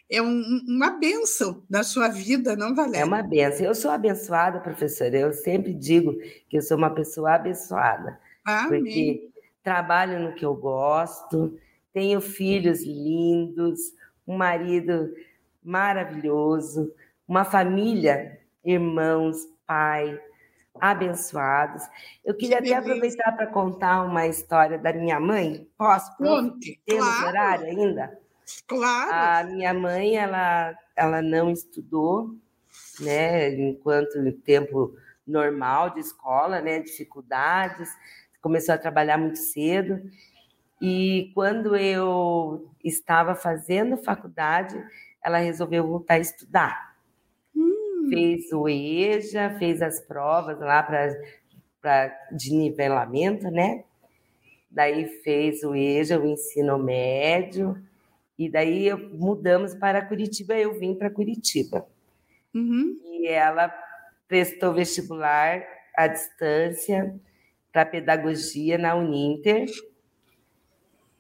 é um, uma benção na sua vida, não, Valéria? É uma benção. Eu sou abençoada, professora. Eu sempre digo que eu sou uma pessoa abençoada. Amém. Porque trabalho no que eu gosto, tenho filhos lindos, um marido maravilhoso, uma família, irmãos, pai, abençoados. Eu queria que até aproveitar para contar uma história da minha mãe. Posso? Conte. Temos claro. horário ainda? Claro. A minha mãe, ela, ela não estudou, né, enquanto tempo normal de escola, né, dificuldades, começou a trabalhar muito cedo. E quando eu estava fazendo faculdade, ela resolveu voltar a estudar. Hum. Fez o EJA, fez as provas lá para de nivelamento, né? Daí fez o EJA, o ensino médio, e daí mudamos para Curitiba, eu vim para Curitiba. Uhum. E ela prestou vestibular à distância para pedagogia na Uninter,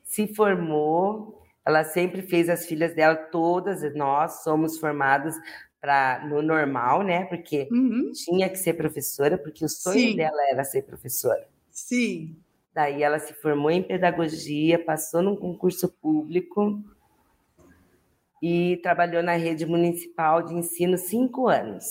se formou, ela sempre fez as filhas dela, todas nós somos formadas para no normal, né? Porque uhum. tinha que ser professora, porque o sonho Sim. dela era ser professora. Sim. Daí ela se formou em pedagogia, passou num concurso público e trabalhou na rede municipal de ensino cinco anos.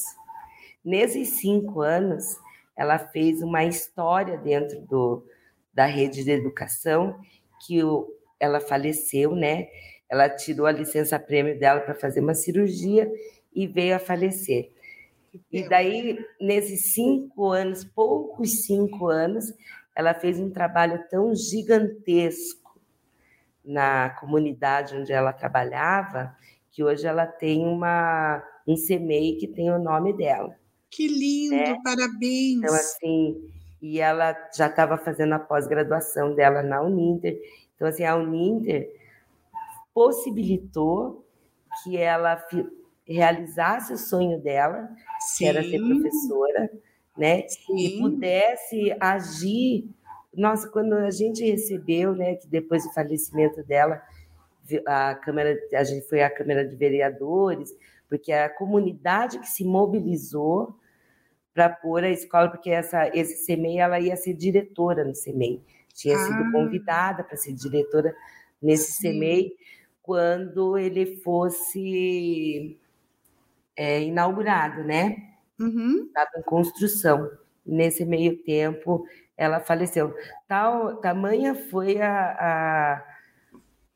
Nesses cinco anos, ela fez uma história dentro do, da rede de educação, que o, ela faleceu, né? Ela tirou a licença-prêmio dela para fazer uma cirurgia e veio a falecer. E daí, nesses cinco anos, poucos cinco anos, ela fez um trabalho tão gigantesco na comunidade onde ela trabalhava, que hoje ela tem uma um CMEI que tem o nome dela. Que lindo, né? parabéns. Então assim, e ela já estava fazendo a pós-graduação dela na Uninter. Então assim, a Uninter possibilitou que ela realizasse o sonho dela, Sim. que era ser professora, né? Sim. E pudesse agir nossa, quando a gente recebeu, né, que depois do falecimento dela, a Câmara, a gente foi à Câmara de Vereadores, porque a comunidade que se mobilizou para pôr a escola, porque essa, esse CEMEI, ela ia ser diretora no CEMEI, tinha ah. sido convidada para ser diretora nesse Sim. CEMEI, quando ele fosse é, inaugurado, né? Uhum. Estava em construção. Nesse meio tempo, ela faleceu. Tal, tamanha foi a,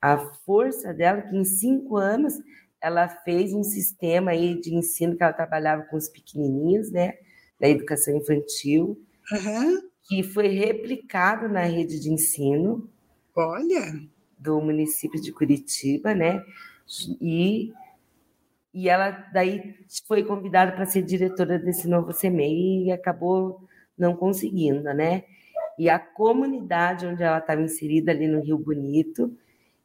a, a força dela que em cinco anos ela fez um sistema aí de ensino que ela trabalhava com os pequenininhos, né, da educação infantil, uhum. que foi replicado na rede de ensino. Olha! Do município de Curitiba, né? E, e ela daí foi convidada para ser diretora desse novo CMEI e acabou não conseguindo, né? E a comunidade onde ela estava inserida ali no Rio Bonito,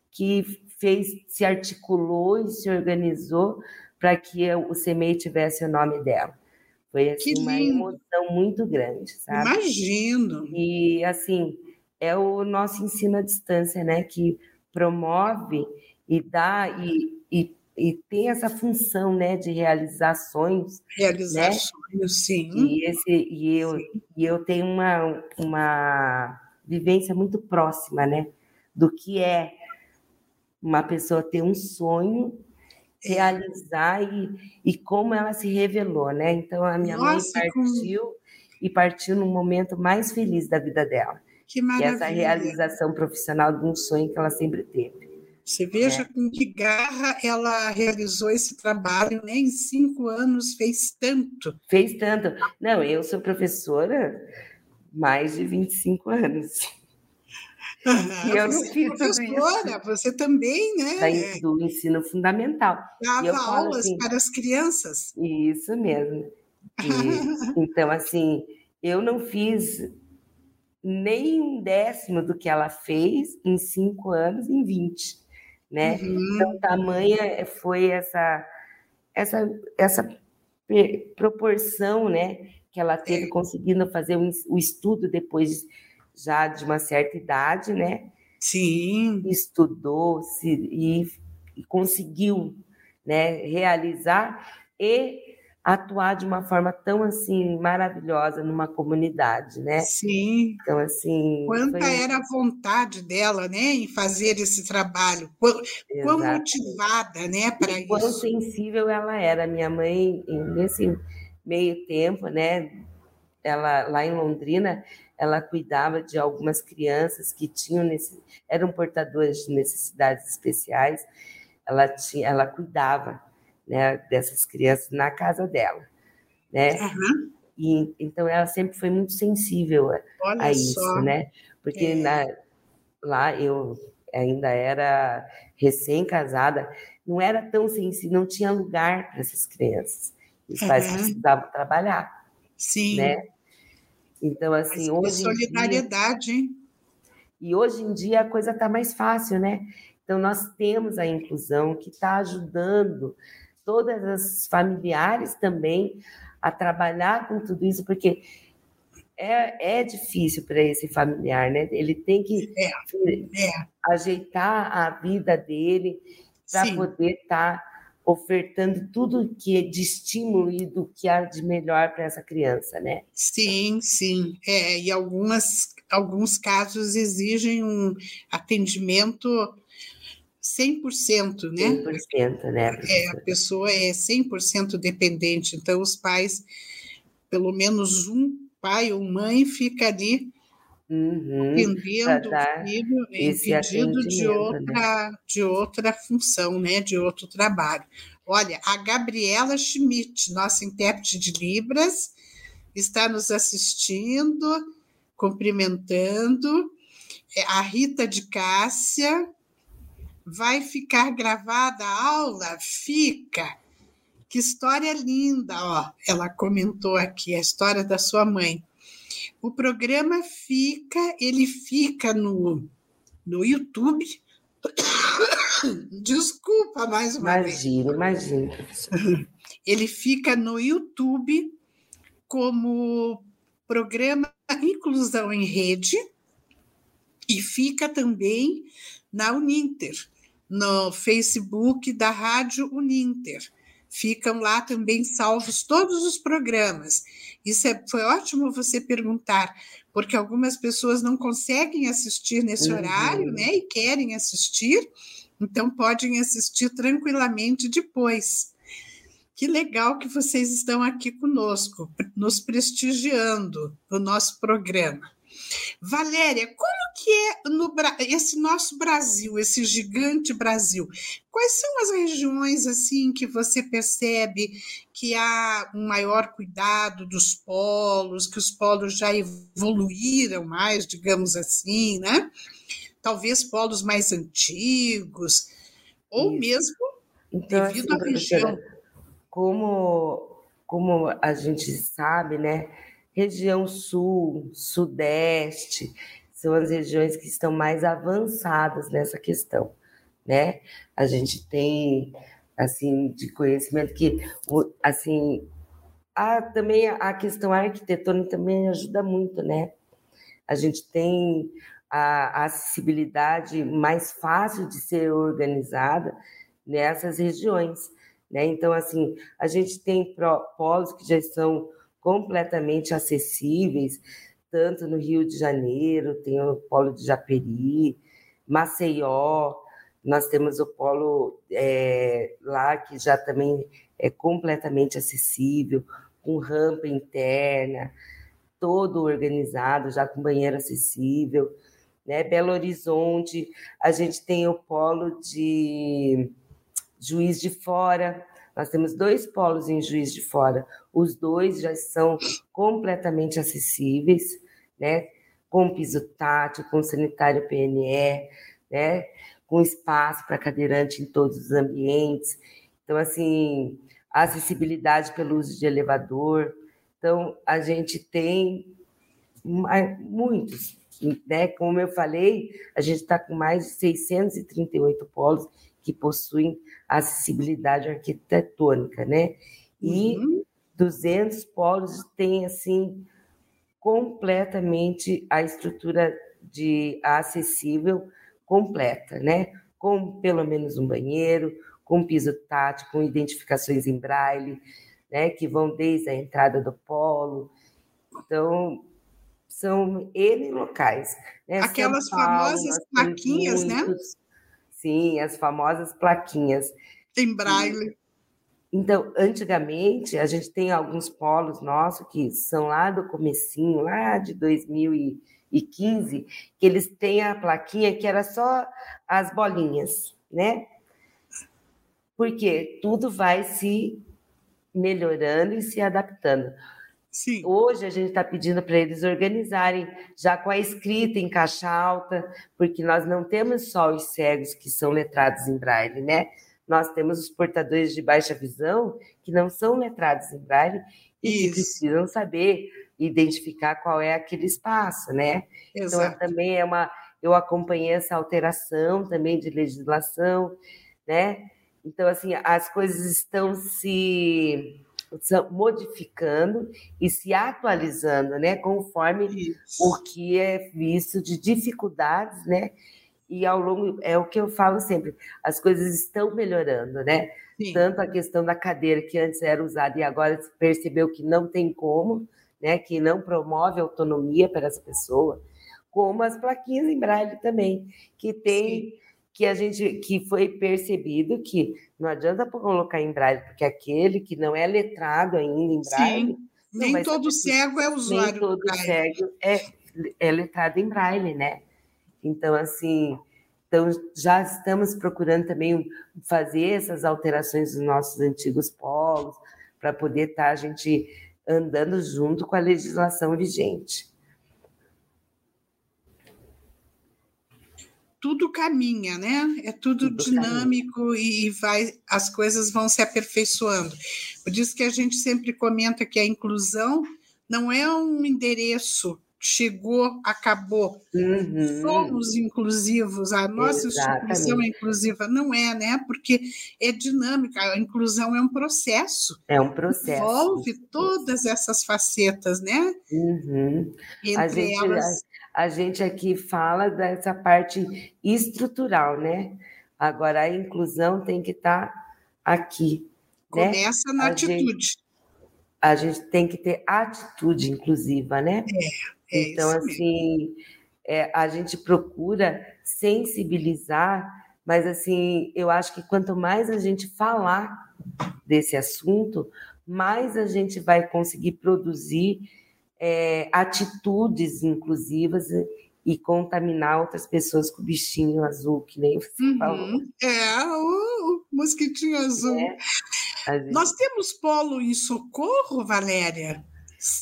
que fez, se articulou e se organizou para que o CMEI tivesse o nome dela. Foi assim, uma emoção muito grande, sabe? Imagino. E assim, é o nosso ensino à distância, né? Que promove e dá e, e e tem essa função, né, de realizar sonhos. Realizar né? sonhos, sim. E, esse, e, eu, e eu tenho uma, uma vivência muito próxima, né, do que é uma pessoa ter um sonho, é. realizar e, e como ela se revelou, né? Então, a minha Nossa, mãe partiu como... e partiu no momento mais feliz da vida dela. Que maravilha. E essa realização profissional de um sonho que ela sempre teve. Você veja é. com que garra ela realizou esse trabalho, né? Em cinco anos fez tanto. Fez tanto. Não, eu sou professora mais de 25 anos. Ah, eu não fiz professora, você também, né? Da, do ensino fundamental. Dava aulas assim, para as crianças. Isso mesmo. E, então, assim, eu não fiz nem um décimo do que ela fez em cinco anos, em 20 né? Uhum. Então, tamanha foi essa, essa, essa proporção, né? Que ela teve é. conseguindo fazer o estudo depois já de uma certa idade, né? Sim. Estudou se, e, e conseguiu né, realizar e atuar de uma forma tão assim maravilhosa numa comunidade, né? Sim. Então assim, quanta foi... era a vontade dela, né, em fazer esse trabalho, quão, quão motivada, né, para isso. Quão sensível ela era, minha mãe nesse meio tempo, né, ela lá em Londrina, ela cuidava de algumas crianças que tinham nesse, eram portadores de necessidades especiais. Ela tinha, ela cuidava né, dessas crianças na casa dela, né? Uhum. E, então ela sempre foi muito sensível a, a isso, né? Porque é. na, lá eu ainda era recém-casada, não era tão sensível, não tinha lugar para essas crianças. Os pais uhum. precisavam trabalhar. Sim. Né? Então, assim, Mas hoje. Solidariedade, dia, hein? E hoje em dia a coisa está mais fácil, né? Então, nós temos a inclusão que está ajudando todas as familiares também a trabalhar com tudo isso, porque é, é difícil para esse familiar, né? Ele tem que é, é. ajeitar a vida dele para poder estar tá ofertando tudo que é de estímulo e do que há de melhor para essa criança, né? Sim, sim. É, e algumas, alguns casos exigem um atendimento 100%, né? 100%, né? É, a pessoa é 100% dependente, então os pais, pelo menos um pai ou mãe fica ali uhum, atendendo o filho impedido de outra, né? de outra função, né? De outro trabalho. Olha, a Gabriela Schmidt, nossa intérprete de Libras, está nos assistindo, cumprimentando. É, a Rita de Cássia, Vai ficar gravada a aula? Fica. Que história linda, ó. Ela comentou aqui a história da sua mãe. O programa fica, ele fica no, no YouTube. Desculpa mais uma imagina, vez. Imagina, imagina. Ele fica no YouTube como programa Inclusão em Rede e fica também na Uninter no Facebook da Rádio Uninter. Ficam lá também salvos todos os programas. Isso é, foi ótimo você perguntar, porque algumas pessoas não conseguem assistir nesse uhum. horário, né? E querem assistir, então podem assistir tranquilamente depois. Que legal que vocês estão aqui conosco, nos prestigiando no nosso programa. Valéria, como que é no, esse nosso Brasil, esse gigante Brasil? Quais são as regiões assim que você percebe que há um maior cuidado dos polos, que os polos já evoluíram mais, digamos assim, né? Talvez polos mais antigos, ou Isso. mesmo então, devido assim, à região. Como, como a gente sabe, né? Região sul, sudeste, são as regiões que estão mais avançadas nessa questão, né? A gente tem assim de conhecimento que assim a, também a questão arquitetônica também ajuda muito, né? A gente tem a, a acessibilidade mais fácil de ser organizada nessas regiões, né? Então assim a gente tem polos que já estão completamente acessíveis, tanto no Rio de Janeiro, tem o Polo de Japeri, Maceió, nós temos o polo é, lá que já também é completamente acessível, com rampa interna. todo organizado, já com banheiro acessível. Né? Belo Horizonte, a gente tem o polo de Juiz de Fora, nós temos dois polos em Juiz de Fora, os dois já são completamente acessíveis, né? com piso tátil, com sanitário PNE, né? com espaço para cadeirante em todos os ambientes. Então, assim, acessibilidade pelo uso de elevador. Então, a gente tem muitos, né? Como eu falei, a gente está com mais de 638 polos que possuem acessibilidade arquitetônica, né? E uhum. 200 polos têm, assim, completamente a estrutura de acessível completa, né? Com pelo menos um banheiro, com piso tátil, com identificações em braille, né? Que vão desde a entrada do polo. Então, são N locais. Né? Aquelas Paulo, famosas plaquinhas, muitos, né? Sim, as famosas plaquinhas. Em braille. Então, antigamente, a gente tem alguns polos nossos que são lá do comecinho, lá de 2015, que eles têm a plaquinha que era só as bolinhas, né? Porque tudo vai se melhorando e se adaptando. Sim. Hoje a gente está pedindo para eles organizarem já com a escrita em caixa alta, porque nós não temos só os cegos que são letrados em braille, né? nós temos os portadores de baixa visão que não são letrados em braille e Isso. que precisam saber identificar qual é aquele espaço, né? Então, Exato. Então, também é uma. Eu acompanhei essa alteração também de legislação, né? Então, assim, as coisas estão se modificando e se atualizando, né, conforme Isso. o que é visto de dificuldades, né, e ao longo é o que eu falo sempre, as coisas estão melhorando, né? Sim. Tanto a questão da cadeira que antes era usada e agora se percebeu que não tem como, né? Que não promove autonomia para as pessoas, como as plaquinhas em braille também, que tem Sim. Que a gente que foi percebido que não adianta colocar em braille, porque aquele que não é letrado ainda em braille, Sim. nem todo cego é usuário. Nem todo cego é, é letrado em braille, né? Então, assim, então já estamos procurando também fazer essas alterações dos nossos antigos polos, para poder estar tá a gente andando junto com a legislação vigente. Tudo caminha, né? É tudo, tudo dinâmico e vai, as coisas vão se aperfeiçoando. Por isso que a gente sempre comenta que a inclusão não é um endereço chegou, acabou. Uhum. Somos inclusivos, a nossa Exatamente. instituição é inclusiva. Não é, né? Porque é dinâmica, a inclusão é um processo. É um processo. Envolve todas essas facetas, né? Uhum. a, gente, elas... a, a gente aqui fala dessa parte estrutural, né? Agora, a inclusão tem que estar tá aqui. Né? Começa né? na a atitude. Gente, a gente tem que ter atitude inclusiva, né? É. É então, assim, é, a gente procura sensibilizar, mas assim, eu acho que quanto mais a gente falar desse assunto, mais a gente vai conseguir produzir é, atitudes inclusivas e contaminar outras pessoas com o bichinho azul, que nem você uhum. falou. É, o mosquitinho azul. É, gente... Nós temos polo em socorro, Valéria?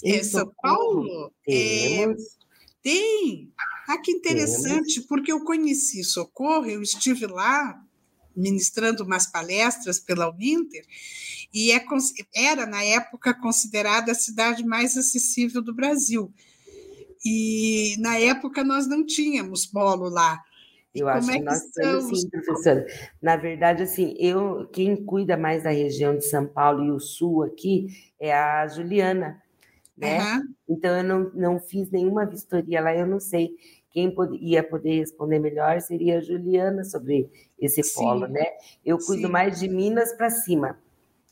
Em São Paulo? É, tem. Ah, que interessante, Temos. porque eu conheci Socorro, eu estive lá ministrando umas palestras pela Uninter, e é, era, na época, considerada a cidade mais acessível do Brasil. E, na época, nós não tínhamos polo lá. Eu acho é que nós estamos, sim, professora. Na verdade, assim, eu, quem cuida mais da região de São Paulo e o sul aqui é a Juliana, né? Uhum. Então eu não, não fiz nenhuma vistoria lá, eu não sei quem pod ia poder responder melhor seria a Juliana sobre esse sim. polo, né? Eu cuido sim. mais de Minas para cima.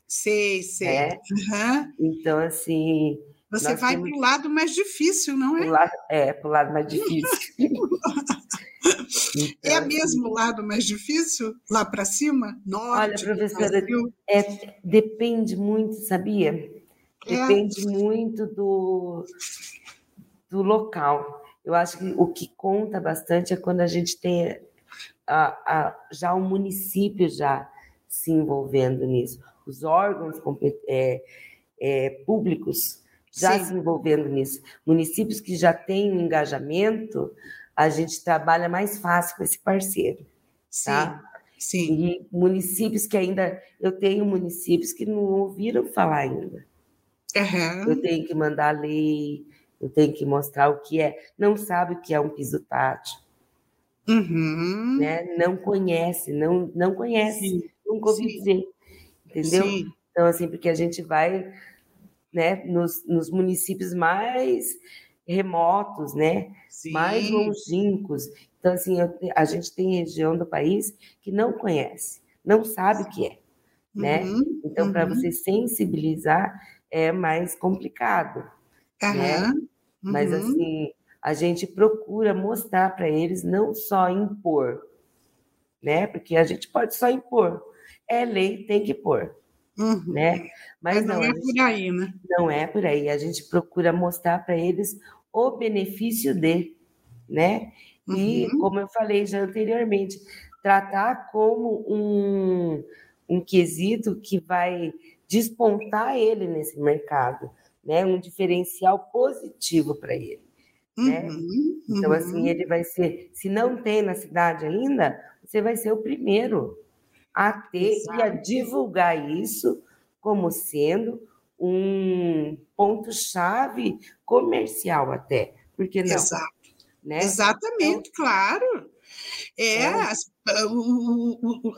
Sei, sei. Uhum. Então, assim. Você vai temos... para o lado mais difícil, não é? Lado, é, para o lado mais difícil. então, é mesmo o lado mais difícil? Lá para cima? Norte, Olha, professora, é, depende muito, sabia? É. Depende é. muito do, do local. Eu acho que o que conta bastante é quando a gente tem a, a, já o município já se envolvendo nisso, os órgãos é, é, públicos já Sim. se envolvendo nisso, municípios que já têm um engajamento, a gente trabalha mais fácil com esse parceiro, Sim. tá? Sim. E municípios que ainda, eu tenho municípios que não ouviram falar ainda. Uhum. Eu tenho que mandar lei, eu tenho que mostrar o que é, não sabe o que é um piso tátil. Uhum. Né? Não conhece, não, não conhece, Sim. nunca ouvi Sim. dizer, entendeu? Sim. Então, assim, porque a gente vai né, nos, nos municípios mais remotos, né, mais longínquos. Então, assim, eu, a gente tem região do país que não conhece, não sabe o que é, né? Uhum. Então, para uhum. você sensibilizar é mais complicado, uhum. né? Mas uhum. assim, a gente procura mostrar para eles não só impor, né? Porque a gente pode só impor. É lei, tem que pôr. Uhum. Né? Mas, Mas não, não, é por aí, né? Não é por aí. A gente procura mostrar para eles o benefício de, né? Uhum. E, como eu falei já anteriormente, tratar como um, um quesito que vai despontar ele nesse mercado né? Um diferencial positivo para ele, né? Uhum, então assim uhum. ele vai ser, se não tem na cidade ainda, você vai ser o primeiro a ter Exato. e a divulgar isso como sendo um ponto chave comercial até, porque não? Exato. Né? Exatamente, então, claro. É, é. As, ah,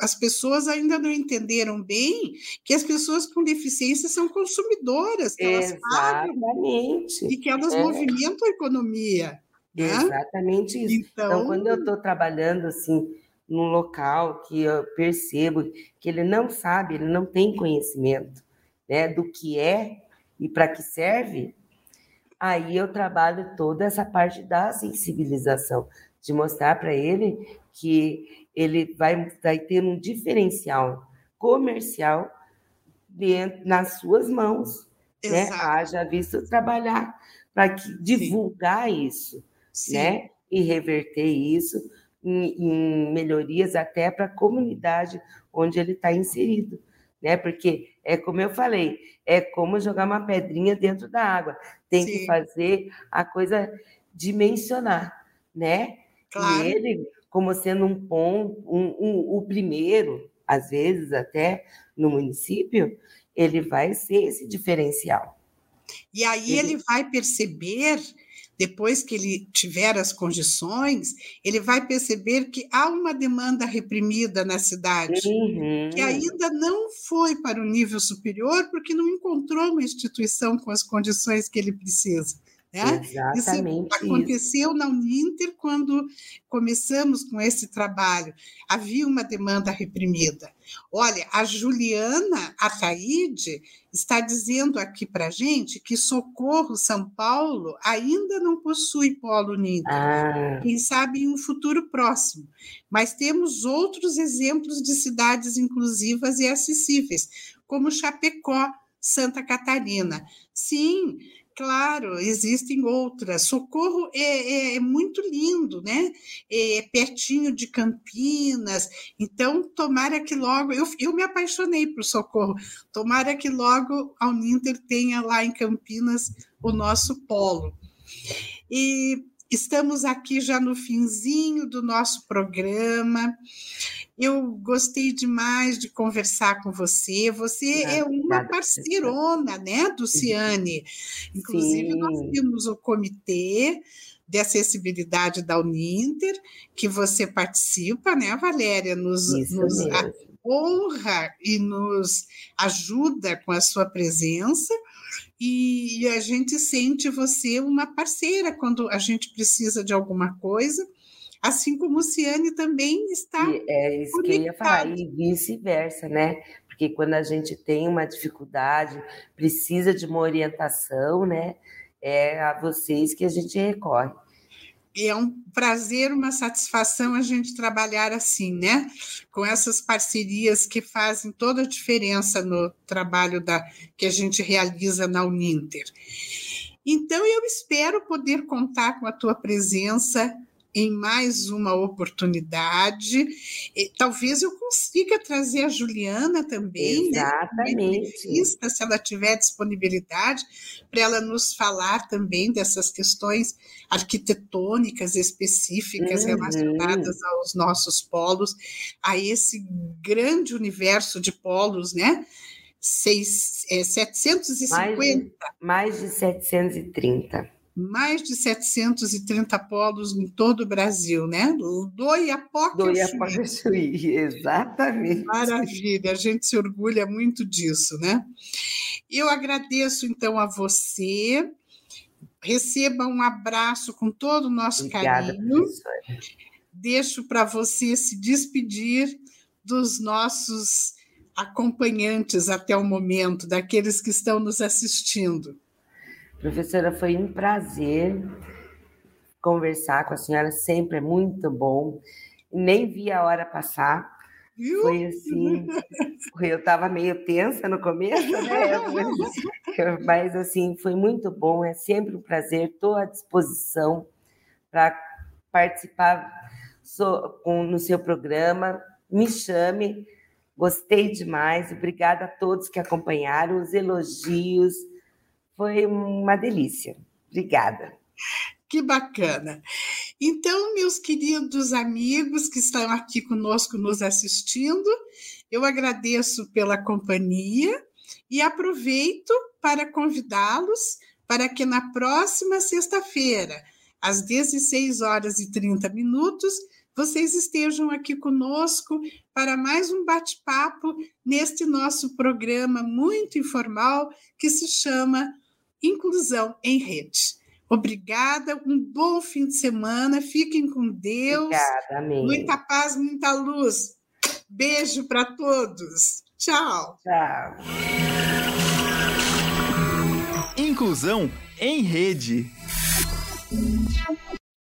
as pessoas ainda não entenderam bem que as pessoas com deficiência são consumidoras, que elas pagam e que elas é. movimentam a economia. Né? Exatamente isso. Então, então quando eu estou trabalhando assim num local que eu percebo que ele não sabe, ele não tem conhecimento né, do que é e para que serve, aí eu trabalho toda essa parte da sensibilização, de mostrar para ele que ele vai, vai ter um diferencial comercial dentro, nas suas mãos, né? Exato. né? Haja visto trabalhar para divulgar Sim. isso, Sim. né? E reverter isso em, em melhorias até para a comunidade onde ele está inserido, né? Porque é como eu falei, é como jogar uma pedrinha dentro da água. Tem Sim. que fazer a coisa dimensionar, né? Claro. E ele, como sendo um ponto, um, um, o primeiro, às vezes até no município, ele vai ser esse diferencial. E aí ele, ele vai perceber depois que ele tiver as condições, ele vai perceber que há uma demanda reprimida na cidade, uhum. que ainda não foi para o nível superior, porque não encontrou uma instituição com as condições que ele precisa. Né? Exatamente. Isso aconteceu isso. na Uninter quando começamos com esse trabalho. Havia uma demanda reprimida. Olha, a Juliana Ataíde está dizendo aqui para a gente que Socorro, São Paulo, ainda não possui polo Uninter. Ah. Quem sabe em um futuro próximo. Mas temos outros exemplos de cidades inclusivas e acessíveis, como Chapecó, Santa Catarina. Sim, Claro, existem outras. Socorro é, é, é muito lindo, né? É, é pertinho de Campinas. Então, tomara que logo. Eu, eu me apaixonei por Socorro. Tomara que logo a Uninter tenha lá em Campinas o nosso polo. E estamos aqui já no finzinho do nosso programa. Eu gostei demais de conversar com você. Você é uma parceirona, né, do Ciane. Inclusive, Sim. nós temos o comitê de acessibilidade da Uninter, que você participa, né, Valéria? Nos, nos honra e nos ajuda com a sua presença. E a gente sente você uma parceira quando a gente precisa de alguma coisa assim como o Ciane também está. E é isso conectado. que eu ia falar, e vice-versa, né? Porque quando a gente tem uma dificuldade, precisa de uma orientação, né? É a vocês que a gente recorre. É um prazer, uma satisfação a gente trabalhar assim, né? Com essas parcerias que fazem toda a diferença no trabalho da, que a gente realiza na Uninter. Então, eu espero poder contar com a tua presença em mais uma oportunidade. E, talvez eu consiga trazer a Juliana também, né, Exatamente. Né, se ela tiver disponibilidade, para ela nos falar também dessas questões arquitetônicas específicas uhum. relacionadas aos nossos polos, a esse grande universo de polos, né? Seis, é, 750. Mais de, mais de 730 mais de 730 polos em todo o Brasil, né? Do Do Iapoque ao Chuí, exatamente. Maravilha, a gente se orgulha muito disso, né? Eu agradeço, então, a você. Receba um abraço com todo o nosso Obrigada, carinho. Professora. Deixo para você se despedir dos nossos acompanhantes até o momento, daqueles que estão nos assistindo. Professora, foi um prazer conversar com a senhora, sempre é muito bom. Nem vi a hora passar. Foi assim, eu estava meio tensa no começo, né? Mas, mas, assim, foi muito bom, é sempre um prazer, estou à disposição para participar no seu programa. Me chame, gostei demais. Obrigada a todos que acompanharam, os elogios foi uma delícia. Obrigada. Que bacana. Então, meus queridos amigos que estão aqui conosco nos assistindo, eu agradeço pela companhia e aproveito para convidá-los para que na próxima sexta-feira, às 16 horas e 30 minutos, vocês estejam aqui conosco para mais um bate-papo neste nosso programa muito informal que se chama inclusão em rede. Obrigada, um bom fim de semana, fiquem com Deus. Obrigada, amém. Muita paz, muita luz. Beijo para todos. Tchau. Tchau. Inclusão em rede.